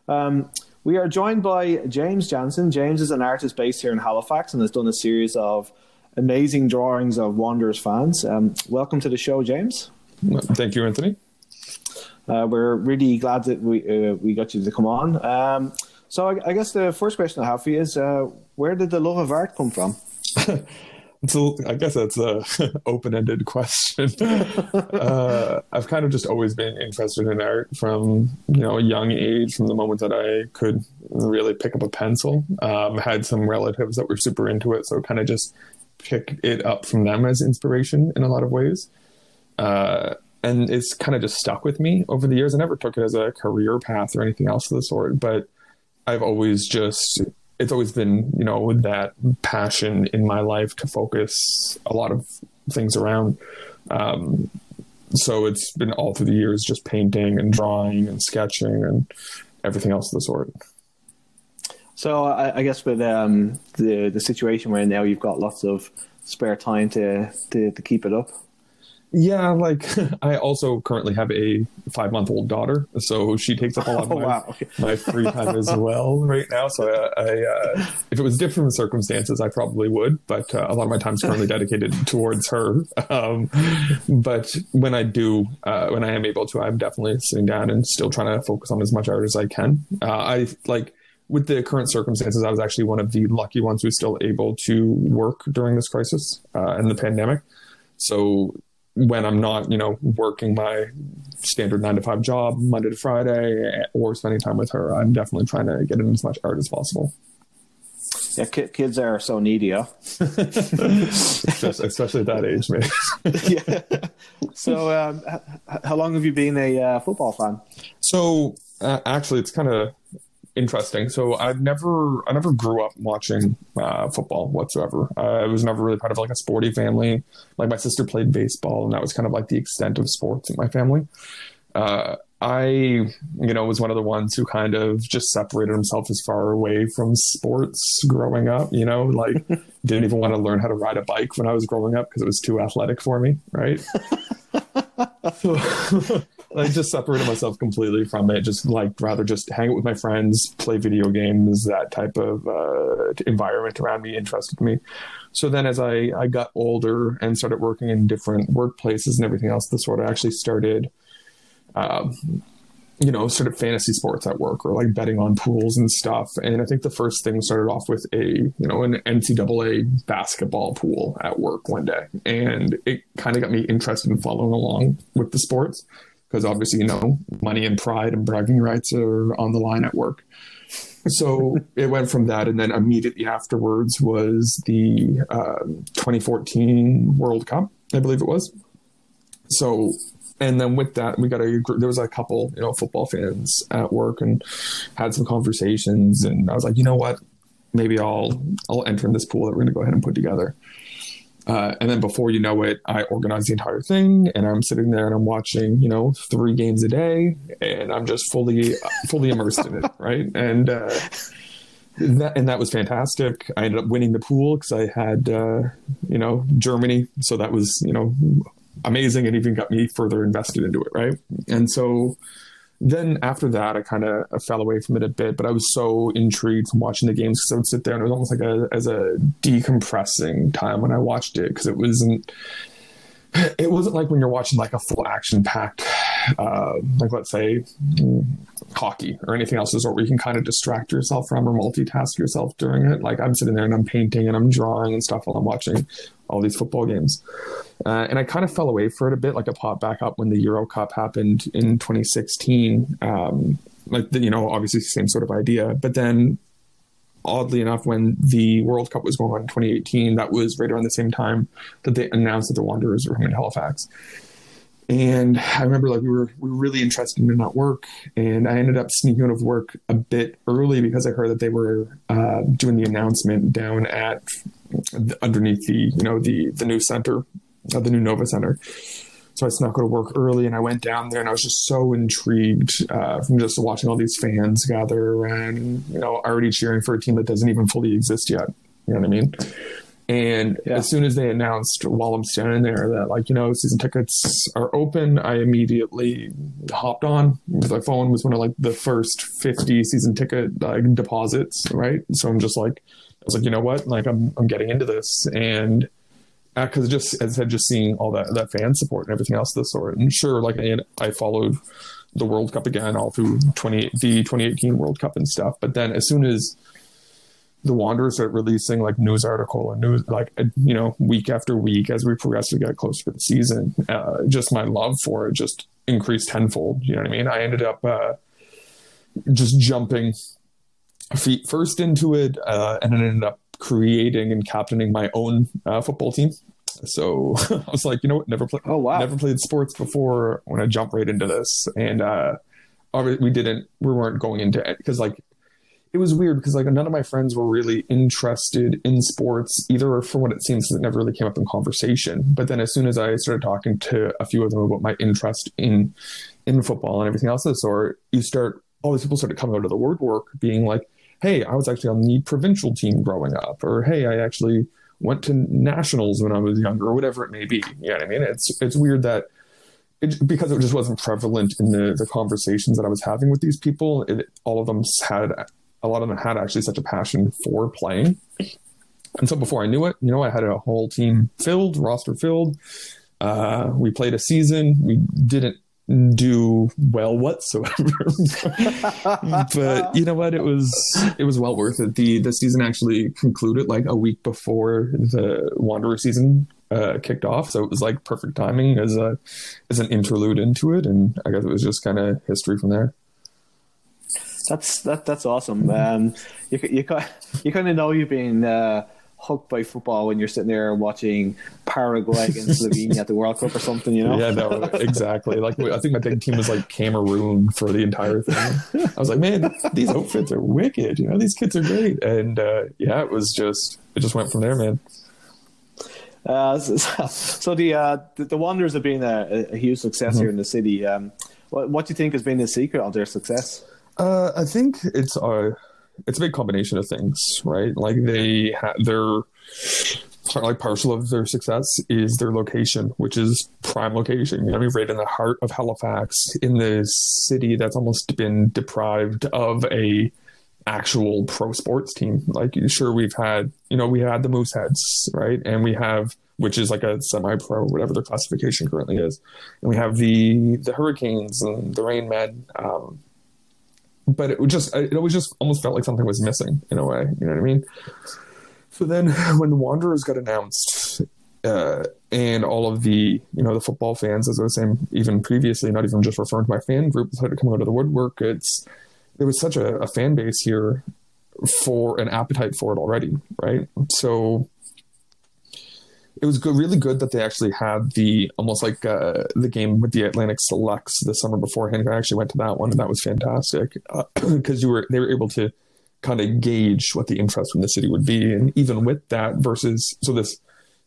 Um, we are joined by James Jansen. James is an artist based here in Halifax and has done a series of amazing drawings of Wanderers fans. Um, welcome to the show, James. Thank you, Anthony. Uh, we're really glad that we uh, we got you to come on. Um, so I, I, guess the first question I have for you is, uh, where did the love of art come from? <laughs> So I guess that's a <laughs> open-ended question. <laughs> uh, I've kind of just always been interested in art from you know a young age, from the moment that I could really pick up a pencil. Um, had some relatives that were super into it, so kind of just pick it up from them as inspiration in a lot of ways. Uh, and it's kind of just stuck with me over the years. I never took it as a career path or anything else of the sort, but I've always just it's always been you know that passion in my life to focus a lot of things around um, so it's been all through the years just painting and drawing and sketching and everything else of the sort. So I, I guess with um, the the situation where now you've got lots of spare time to, to, to keep it up. Yeah, like <laughs> I also currently have a five month old daughter, so she takes up a lot of <laughs> Oh, my, wow. My free time as <laughs> well right now. So I, I uh, if it was different circumstances, I probably would, but uh, a lot of my time is currently dedicated towards her. Um, but when I do, uh, when I am able to, I'm definitely sitting down and still trying to focus on as much art as I can. Uh, I like with the current circumstances, I was actually one of the lucky ones who's still able to work during this crisis uh, and the pandemic. So when I'm not, you know, working my standard nine to five job Monday to Friday or spending time with her, I'm definitely trying to get in as much art as possible. Yeah, ki- kids are so needy, huh? especially, especially at that age, man. <laughs> yeah. So, um, h- h- how long have you been a uh, football fan? So uh, actually, it's kind of interesting. So I've never, I never grew up watching uh, football whatsoever. I was never really part of like a sporty family. Like my sister played baseball, and that was kind of like the extent of sports in my family. Uh, I, you know, was one of the ones who kind of just separated himself as far away from sports growing up. You know, like <laughs> didn't even want to learn how to ride a bike when I was growing up because it was too athletic for me. Right. <laughs> so <laughs> I just separated myself completely from it. Just like rather just hang out with my friends, play video games, that type of uh, environment around me interested me. So then, as I I got older and started working in different workplaces and everything else, this sort of actually started. Um, you know, sort of fantasy sports at work or like betting on pools and stuff. And I think the first thing started off with a, you know, an NCAA basketball pool at work one day. And it kind of got me interested in following along with the sports because obviously, you know, money and pride and bragging rights are on the line at work. So <laughs> it went from that. And then immediately afterwards was the uh, 2014 World Cup, I believe it was. So and then with that we got a group there was a couple you know football fans at work and had some conversations. And i was like you know what? Maybe i'll i'll enter in this pool that we're going to go ahead and put together. Uh, and then before you know it i organized the entire thing and i'm sitting there and i'm watching you know three games a day and i'm just fully fully immersed in it <laughs> right? And uh, that and that was fantastic. I ended up winning the pool because I had uh, you know Germany, so that was you know amazing and even got me further invested into it, right? And so then after that, I kind of fell away from it a bit, but I was so intrigued from watching the games because I would sit there and it was almost like a as a decompressing time when I watched it because it wasn't it wasn't like when you're watching like a full action packed uh, like let's say hockey or anything else is where you can kind of distract yourself from or multitask yourself during it. Like i'm sitting there and i'm painting and i'm drawing and stuff while i'm watching all these football games. Uh, and i kind of fell away for it a bit like it popped back up when the euro cup happened in 2016 um, like the, you know obviously same sort of idea. But then oddly enough, when the World Cup was going on in 2018, that was right around the same time that they announced that the Wanderers were coming to Halifax. And I remember like we were we were really interested in that work, and I ended up sneaking out of work a bit early because I heard that they were uh, doing the announcement down at underneath the you know the the new center, uh, the new Nova Center. So I snuck out of work early and I went down there and I was just so intrigued uh, from just watching all these fans gather around you know, already cheering for a team that doesn't even fully exist yet. You know what I mean? And Yeah. as soon as they announced while I'm standing there that, like, you know, season tickets are open, I immediately hopped on because my phone was one of like the first 50 season ticket like deposits, right? So I'm just like, I was like, you know what? Like, I'm, I'm getting into this. And uh, because just as I said, just seeing all that that fan support and everything else of the sort. And sure, like I, I followed the World Cup again all through twenty the 2018 World Cup and stuff. But then as soon as the Wanderers are releasing like news article and news like uh, you know week after week as we progress progressively get closer to the season, uh, just my love for it just increased tenfold. You know what I mean? I ended up uh, just jumping feet first into it, uh, and then ended up creating and captaining my own uh, football team. So <laughs> I was like, you know what? Never played. Oh, wow. Never played sports before. When I want to jump right into this, and uh, we didn't. We weren't going into it because like it was weird because like none of my friends were really interested in sports either for what it seems it never really came up in conversation. But then as soon as i started talking to a few of them about my interest in in football and everything else of the sort you start all these people started coming out of the woodwork being like hey i was actually on the provincial team growing up or hey i actually went to nationals when i was younger or whatever it may be. You know what i mean? It's it's weird that it, because it just wasn't prevalent in the, the conversations that I was having with these people, it, all of them had a lot of them had actually such a passion for playing. And so before I knew it, you know, I had a whole team filled, roster filled. Uh, we played a season. We didn't do well whatsoever. <laughs> but you know what? It was it was well worth it. The the season actually concluded like a week before the Wanderer season uh, kicked off, so it was like perfect timing as a as an interlude into it, and I guess it was just kind of history from there. That's that that's awesome. Um, you you you kind of know you've been uh, hooked by football when you're sitting there watching Paraguay against <laughs> Slovenia at the World Cup or something. You know? Yeah, no, exactly. Like I think my big team was like Cameroon for the entire thing. I was like, man, these outfits are wicked. You know, these kids are great, and uh, yeah, it was just it just went from there, man. Uh, so, so, the, uh, the, the Wanderers have been a, a huge success mm-hmm. here in the city. Um, what, what do you think has been the secret of their success? Uh, I think it's a it's a big combination of things, right? Like they ha- their like partial of their success is their location, which is prime location. I mean, right in the heart of Halifax, in the city that's almost been deprived of a actual pro sports team. Like, sure, we've had, you know, we had the Mooseheads, right? And we have, which is like a semi pro, whatever their classification currently is. And we have the, the Hurricanes and the Rain Men. Um, but it just it always just almost felt like something was missing in a way. You know what I mean? So then <laughs> when the Wanderers got announced, uh, and all of the you know the football fans, as I was saying even previously, not even just referring to my fan group, started coming out of the woodwork. It's there was such a, a fan base here for an appetite for it already, right? So it was good, really good that they actually had the almost like uh, the game with the Atlantic Selects the summer beforehand. I actually went to that one, and that was fantastic because uh, <clears throat> you were they were able to kind of gauge what the interest from the city would be, and even with that versus so this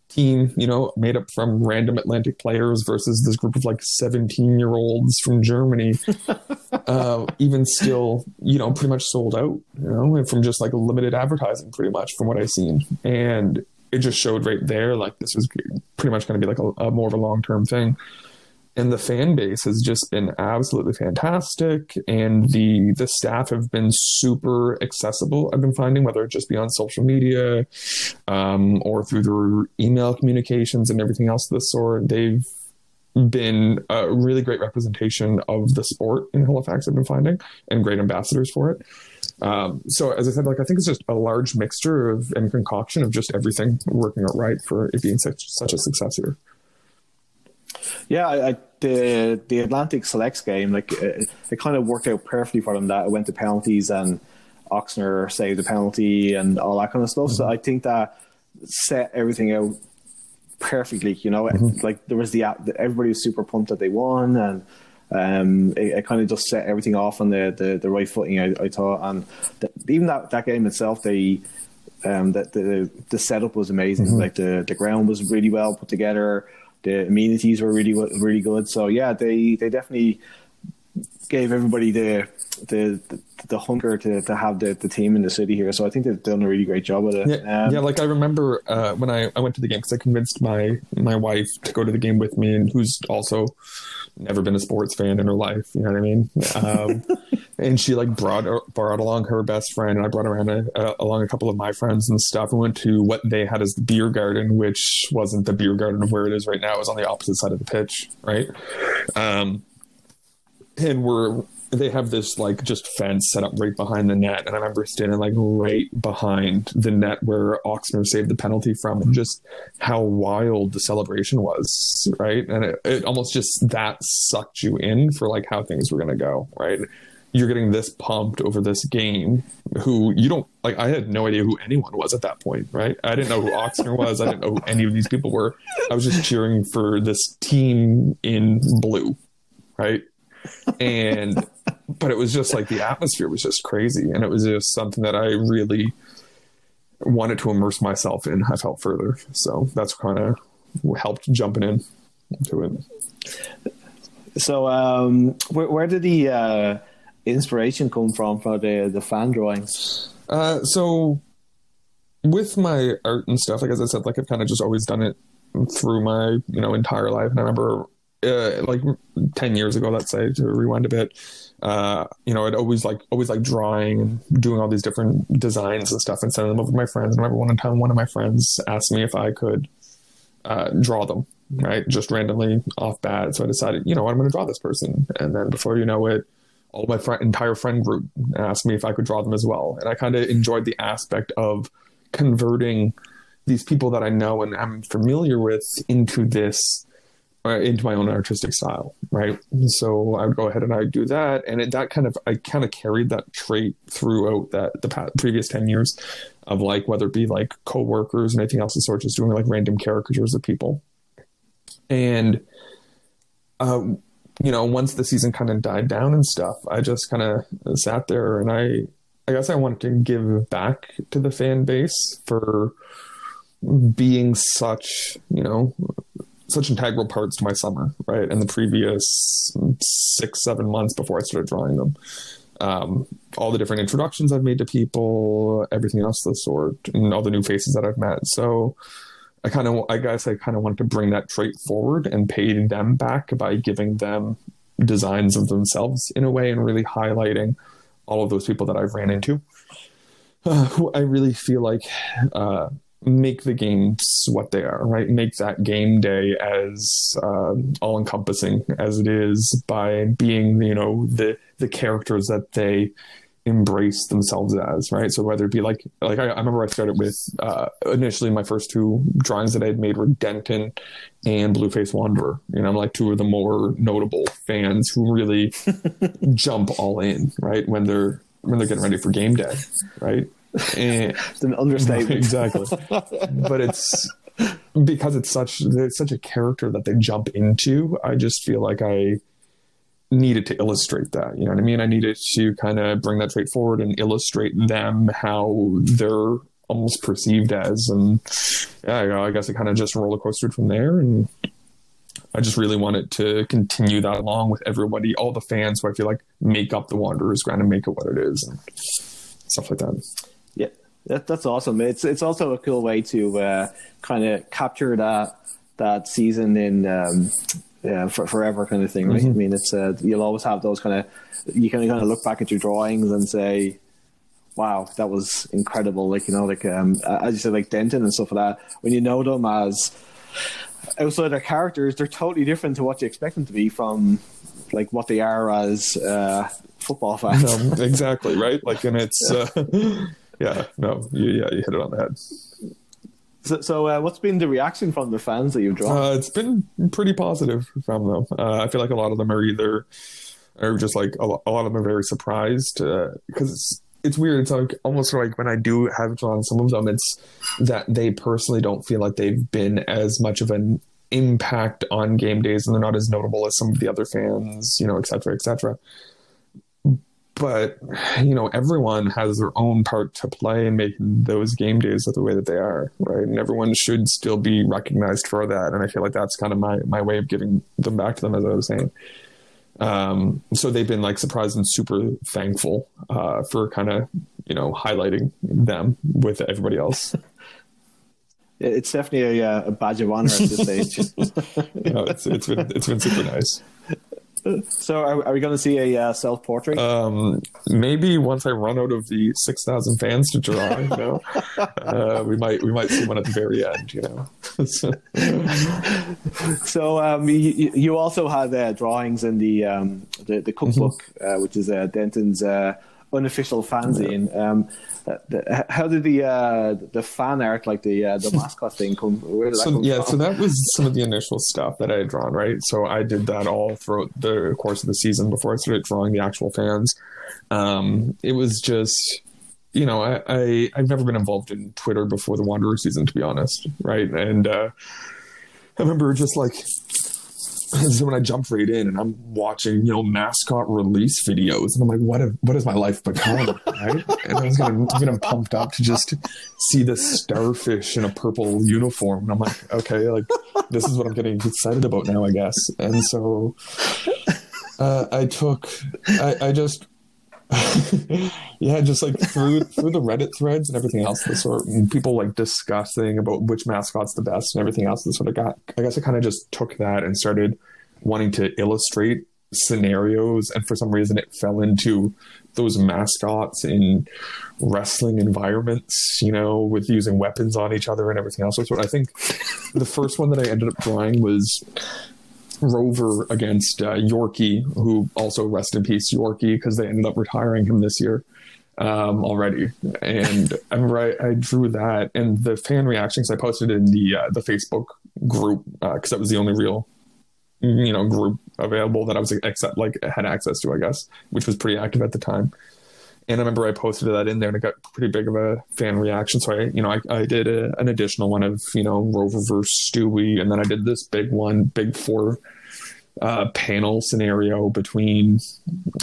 team, you know, made up from random Atlantic players versus this group of like 17 year olds from Germany, <laughs> uh, even still, you know, pretty much sold out, you know, from just like limited advertising, pretty much from what I've seen. And it just showed right there like this was pretty much going to be like a, a more of a long term thing. And the fan base has just been absolutely fantastic, and the the staff have been super accessible. I've been finding whether it just be on social media, um, or through their email communications and everything else of the sort. They've been a really great representation of the sport in Halifax. I've been finding, and great ambassadors for it. Um, so as I said, like I think it's just a large mixture of and concoction of just everything working out right for it being such such a success here. Yeah, I, I, the the Atlantic Selects game, like it, it, kind of worked out perfectly for them. That it went to penalties and Oxner saved the penalty and all that kind of stuff. Mm-hmm. So I think that set everything out perfectly. You know, mm-hmm. like there was the everybody was super pumped that they won and um, it, it kind of just set everything off on the, the, the right footing. I, I thought, and the, even that, that game itself, they um, that the the setup was amazing. Mm-hmm. Like the the ground was really well put together. The amenities were really really good. So yeah, they they definitely gave everybody the the the, hunger to, to have the, the team in the city here. So I think they've done a really great job with it. Yeah, um, yeah like I remember uh, when I, I went to the game because I convinced my my wife to go to the game with me, and who's also never been a sports fan in her life. You know what I mean? Um, <laughs> and she like brought brought along her best friend, and I brought around a, a, along a couple of my friends and stuff. We went to what they had as the beer garden, which wasn't the beer garden of where it is right now. It was on the opposite side of the pitch, right? Um, and we're they have this like just fence set up right behind the net, and I remember standing like right behind the net where Oxner saved the penalty from, and just how wild the celebration was, right? And it, it almost just that sucked you in for like how things were going to go, right? You're getting this pumped over this game, who you don't like. I had no idea who anyone was at that point, right? I didn't know who Oxner was. I didn't know who any of these people were. I was just cheering for this team in blue, right? And but it was just like the atmosphere was just crazy, and it was just something that I really wanted to immerse myself in. I felt further, so that's kind of helped jumping in to it. So, um, where, where did the uh, inspiration come from for the the fan drawings? Uh, so with my art and stuff, like as I said, like I've kind of just always done it through my you know entire life. And I remember uh, like ten years ago, let's say, to rewind a bit, uh, you know, I'd always like always like drawing and doing all these different designs and stuff and sending them over to my friends. And remember one time, one of my friends asked me if I could uh, draw them, right, just randomly off bat. So I decided, you know, what, I'm going to draw this person, and then before you know it. All my friend, entire friend group asked me if I could draw them as well, and I kind of enjoyed the aspect of converting these people that I know and I'm familiar with into this uh, into my own artistic style, right? So I would go ahead and I would do that, and it, that kind of I kind of carried that trait throughout that the past, previous ten years of like whether it be like coworkers and anything else of sort, just doing like random caricatures of people, and uh, you know, once the season kind of died down and stuff, I just kind of sat there and I I guess I wanted to give back to the fan base for being such, you know, such integral parts to my summer, right? In the previous six, seven months before I started drawing them. Um, all the different introductions I've made to people, everything else of the sort, and all the new faces that I've met. So I kind of, I guess I kind of wanted to bring that trait forward and pay them back by giving them designs of themselves in a way and really highlighting all of those people that I've ran into. Uh, <sighs> who I really feel like uh, make the games what they are, right? Make that game day as uh, all encompassing as it is by being, you know, the the characters that they embrace themselves as, right? So whether it be like like I, I remember I started with uh, initially my first two drawings that I had made were Denton and Blueface Wanderer. You know, I'm like two of the more notable fans who really <laughs> jump all in, right? When they're when they're getting ready for game day, right? And, it's an understatement. <laughs> exactly. <laughs> but it's because it's such it's such a character that they jump into. I just feel like I needed to illustrate that. You know what I mean? I needed to kind of bring that trait forward and illustrate them how they're almost perceived as. And yeah, I guess it kind of just roller coastered from there. And I just really wanted to continue that along with everybody, all the fans who I feel like make up the Wanderers Grand and make it what it is and stuff like that. That, that's awesome. It's it's also a cool way to uh, kind of capture that that season in um, yeah, for, forever kind of thing, right? Mm-hmm. I mean, it's uh, you'll always have those kind of you can kind of look back at your drawings and say, "Wow, that was incredible!" Like you know, like um, as you said, like Denton and stuff like that. When you know them as outside their characters, they're totally different to what you expect them to be from like what they are as uh, football fans. No, exactly right. Like, and it's yeah, uh, <laughs> yeah no, you, yeah, you hit it on the head. So, so uh, what's been the reaction from the fans that you've drawn? Uh, it's been pretty positive from them. Uh, I feel like a lot of them are either, are just like a lot, a lot of them are very surprised because uh, it's it's weird. It's like almost like when I do have drawn some of them, it's that they personally don't feel like they've been as much of an impact on game days and they're not as notable as some of the other fans, you know, et cetera, et cetera but you know everyone has their own part to play in making those game days the way that they are right? And everyone should still be recognized for that. And i feel like that's kind of my my way of giving them back to them as i was saying. Um, so they've been like surprised and super thankful uh, for kind of you know highlighting them with everybody else. <laughs> It's definitely a, a badge of honor at this stage. <laughs> No, it's, it's been it's been super nice so are, are we going to see a uh, self portrait? Um, maybe once I run out of the six thousand fans to draw, you know, <laughs> uh, we might we might see one at the very end, you know. <laughs> so um, you, you, also had uh, drawings in the um, the, the, cookbook, mm-hmm. Uh, which is uh, Denton's uh, unofficial fanzine. Yeah. How did the uh, the fan art, like the uh, the mascot <laughs> thing, come? So, come yeah, from? so that was some of the initial stuff that I had drawn, right? So I did that all throughout the course of the season before I started drawing the actual fans. Um, it was just, you know, I, I I've never been involved in Twitter before the Wanderer season, to be honest, right? And uh, I remember just like <laughs> so when I jumped right in and I'm watching, you know, mascot release videos, and I'm like, what? Have, what has my life become? <laughs> right? And I was getting, getting pumped up to just see this starfish in a purple uniform, and I'm like, okay, like this is what I'm getting excited about now, I guess. And so uh, I took, I, I just <laughs> yeah, just like through through the Reddit threads and everything else, the sort and people like discussing about which mascot's the best and everything else. That sort of got. I guess I kind of just took that and started wanting to illustrate scenarios, and for some reason, it fell into those mascots in wrestling environments. You know, with using weapons on each other and everything else. So I think the first one that I ended up drawing was Rover against uh, Yorkie, who also rest in peace Yorkie because they ended up retiring him this year um, already. And <laughs> I remember I, I, drew that, and the fan reactions I posted in the uh, the Facebook group because uh, that was the only real you know group available that I was accept like had access to, I guess, which was pretty active at the time. And I remember I posted that in there and it got pretty big of a fan reaction. So I, you know, I, I did a, an additional one of, you know, Rover versus Stewie. And then I did this big one, big four uh, panel scenario between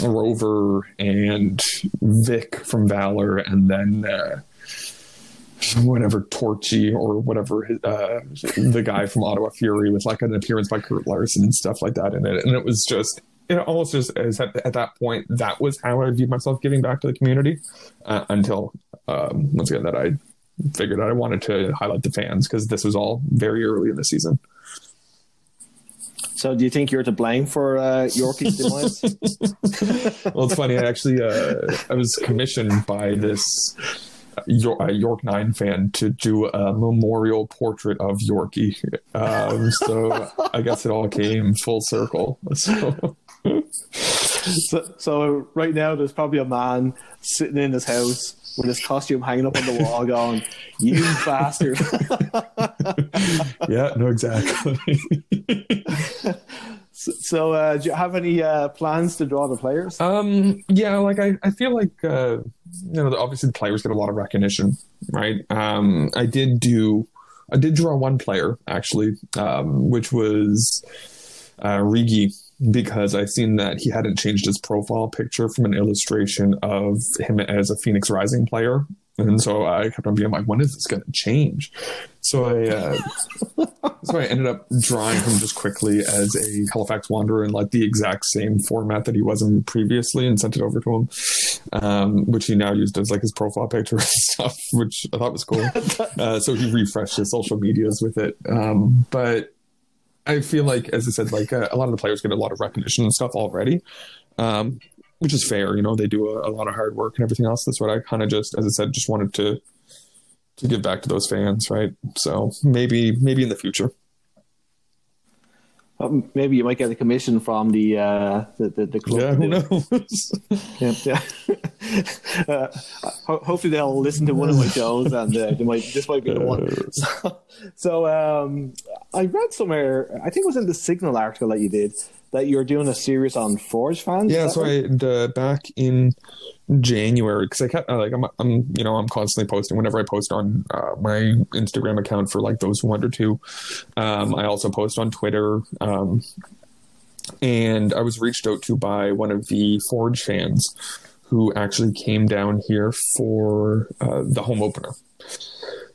Rover and Vic from Valor. And then, uh, whatever Torchy or whatever uh, the guy from Ottawa Fury with like an appearance by Kurt Larson and stuff like that in it, and it was just it almost just as at, at, that point that was how I viewed myself giving back to the community uh, until um, once again that I figured out I wanted to highlight the fans because this was all very early in the season. So, do you think you're to blame for uh, Yorkie's <laughs> demise? well, it's funny. I actually uh, I was commissioned by this York, a York Nine fan to do a memorial portrait of Yorkie. Um, so I guess it all came full circle. So. so, so right now there's probably a man sitting in his house with his costume hanging up on the wall, going, "You bastard!" <laughs> yeah, no, exactly. <laughs> so, so uh, do you have any uh, plans to draw the players? Um, yeah, like I, I feel like uh, you know, obviously the players get a lot of recognition, right? Um, I did do, I did draw one player actually, um, which was uh, Rigi because I've seen that he hadn't changed his profile picture from an illustration of him as a Phoenix Rising player. And so I kept on being like, when is this going to change? So I, uh, <laughs> so I ended up drawing him just quickly as a Halifax Wanderer in like the exact same format that he was in previously, and sent it over to him, um, which he now used as like his profile picture <laughs> and stuff, which I thought was cool. <laughs> Uh, so he refreshed his social medias with it. Um, but I feel like, as I said, like uh, a lot of the players get a lot of recognition and stuff already, um, which is fair. You know, they do a, a, lot of hard work and everything else. That's what I kind of just, as I said, just wanted to to give back to those fans, right? So maybe maybe in the future. Maybe you might get a commission from the uh, the, the, the club. Yeah, who knows? yeah, yeah. <laughs> uh, ho- hopefully they'll listen to one of my shows, and uh, they might this might be the one. <laughs> So, so um, I read somewhere, I think it was in the Signal article that you did, that you're doing a series on Forge fans. Yeah, so right? I uh, back in January because I kept uh, like I'm, I'm you know I'm constantly posting whenever I post on uh, my Instagram account for like those who wonder to. Um, I also post on Twitter. Um, and I was reached out to by one of the Forge fans who actually came down here for uh, the home opener.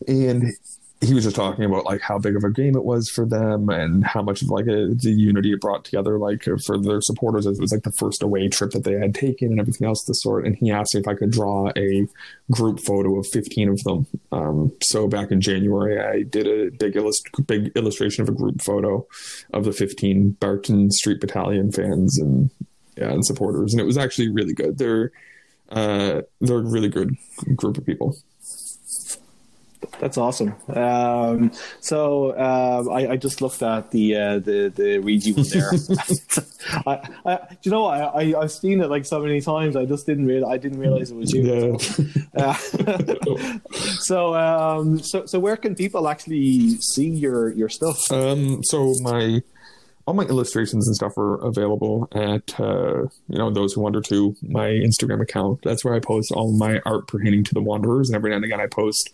And he was just talking about like how big of a game it was for them and how much of like a, the unity it brought together like for their supporters. It was like the first away trip that they had taken and everything else of the sort. And he asked me if i could draw a group photo of 15 of them. Um, so back in january i did a big, illust- big illustration of a group photo of the 15 barton street battalion fans and yeah, and supporters. And it was actually really good. They're uh, they're a really good group of people that's awesome. Um, so um, I, I, just looked at the uh, the the Rigi one there. <laughs> I, I, you know, I, I have seen it like so many times. I just didn't real I didn't realize it was you. Yeah. <laughs> <laughs> so um, so so where can people actually see your your stuff? Um, so my all my illustrations and stuff are available at uh, you know those who wander to my Instagram account. That's where I post all my art pertaining to the Wanderers, and every now and again I post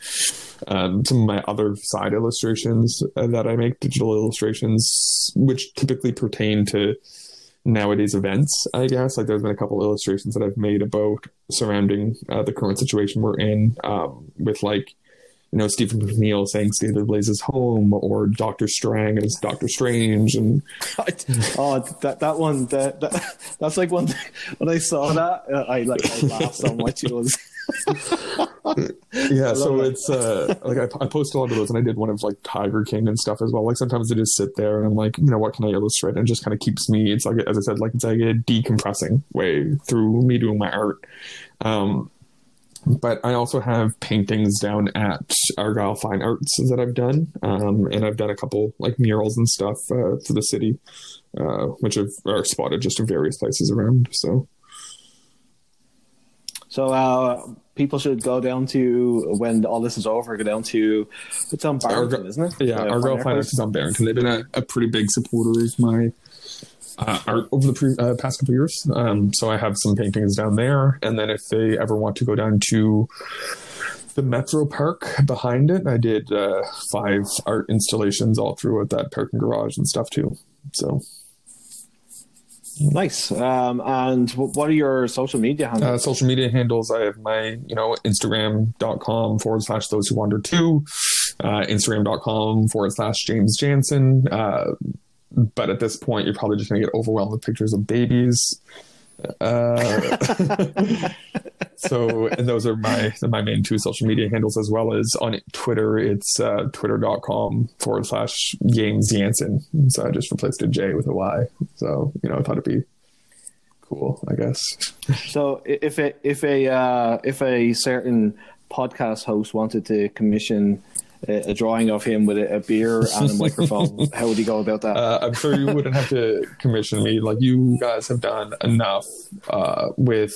um, some of my other side illustrations uh, that I make, digital illustrations, which typically pertain to nowadays events. I guess like there's been a couple illustrations that I've made about surrounding uh, the current situation we're in um, with like you know Stephen McNeil saying "Stay the Blazes home" or Doctor Strang as Doctor Strange, and oh, that that one that, that <laughs> that's like one when I saw that uh, I like I laughed so much it was. <laughs> yeah, so that. it's uh like I, I posted a lot of those, and I did one of like Tiger King and stuff as well. Like sometimes I just sit there and I'm like, you know, what can I illustrate? And it just kind of keeps me. It's like as I said, like it's like a decompressing way through me doing my art. Um, but I also have paintings down at Argyle Fine Arts that I've done, um, and I've done a couple like murals and stuff uh, for the city, uh, which have, are spotted just in various places around. So, so uh, people should go down to when all this is over. Go down to it's on Barrington, Arg- isn't it? Yeah, Argyle Fine Arts is on Barrington. They've been a, a pretty big supporter of my uh, art over the pre- uh, past couple years. Um, so I have some paintings down there, and then if they ever want to go down to the Metro Park behind it, I did uh, five art installations all throughout that parking garage and stuff too. So nice. Um, and what are your social media handles? Uh, social media handles. I have my you know Instagram.com forward slash those who wander two, uh, Instagram.com forward slash James Jansen. Uh, but at this point, you're probably just going to get overwhelmed with pictures of babies. Uh, <laughs> so, and those are my my main two social media handles, as well as on Twitter. It's uh, twitter.com forward slash James Jansen. So I just replaced a J with a Y. So you know, I thought it'd be cool, I guess. So if a if a uh, if a certain podcast host wanted to commission a drawing of him with a, a beer and a <laughs> microphone, how would he go about that? Uh, I'm sure you wouldn't have to commission me. Like you guys have done enough uh, with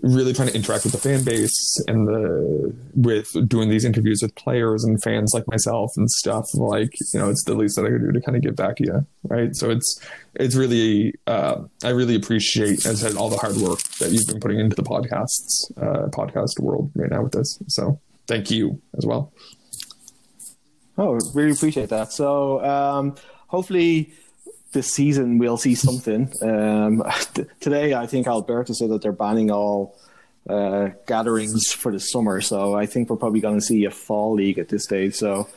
really trying to interact with the fan base and the with doing these interviews with players and fans like myself and stuff. Like you know it's the least that i could do to kind of give back to you right? So it's it's really uh, i really appreciate as I said all the hard work that you've been putting into the podcasts uh, podcast world right now with this so thank you as well Oh, really appreciate that. So um, hopefully this season we'll see something. Um, <laughs> t- today, I think Alberta said that they're banning all uh, gatherings for the summer. So I think we're probably going to see a fall league at this stage. So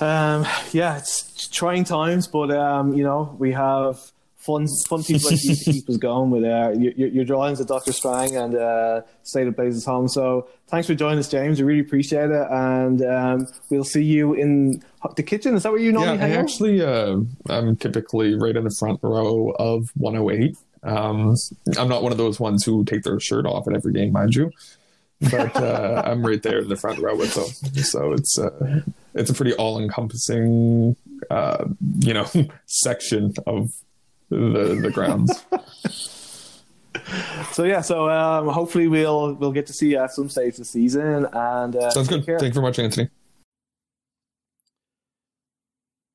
um, yeah, it's trying times, but um, you know we have fun fun people like you to keep us going with uh, your, your drawings of Doctor Strang and uh, State of Blazes Home. So thanks for joining us, James. We really appreciate it, and um, we'll see you in the kitchen. Is that where you normally yeah, hang I actually, uh, I'm typically right in the front row of 108. Um, I'm not one of those ones who take their shirt off at every game, mind you. But uh, <laughs> I'm right there in the front row with them, so it's uh, it's a pretty all encompassing, uh, you know, <laughs> section of the the grounds. <laughs> so yeah, so um, hopefully we'll we'll get to see you at some stage this season. And uh, sounds good. Care. Thank you very much, Anthony.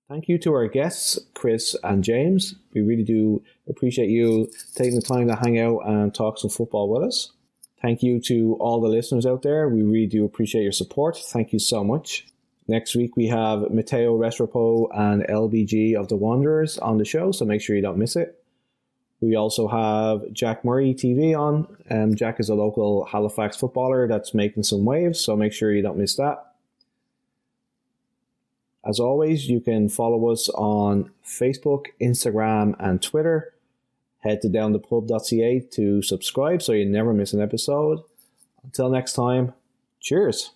Thank you to our guests, Chris and James. We really do appreciate you taking the time to hang out and talk some football with us. Thank you to all the listeners out there. We really do appreciate your support. Thank you so much. Next week we have Matteo Restrepo and LBG of the Wanderers on the show, so make sure you don't miss it. We also have Jack Murray TV on. Um, Jack is a local Halifax footballer that's making some waves, so make sure you don't miss that. As always, you can follow us on Facebook, Instagram, and Twitter. Head to downthepub.ca to subscribe so you never miss an episode. Until next time, cheers.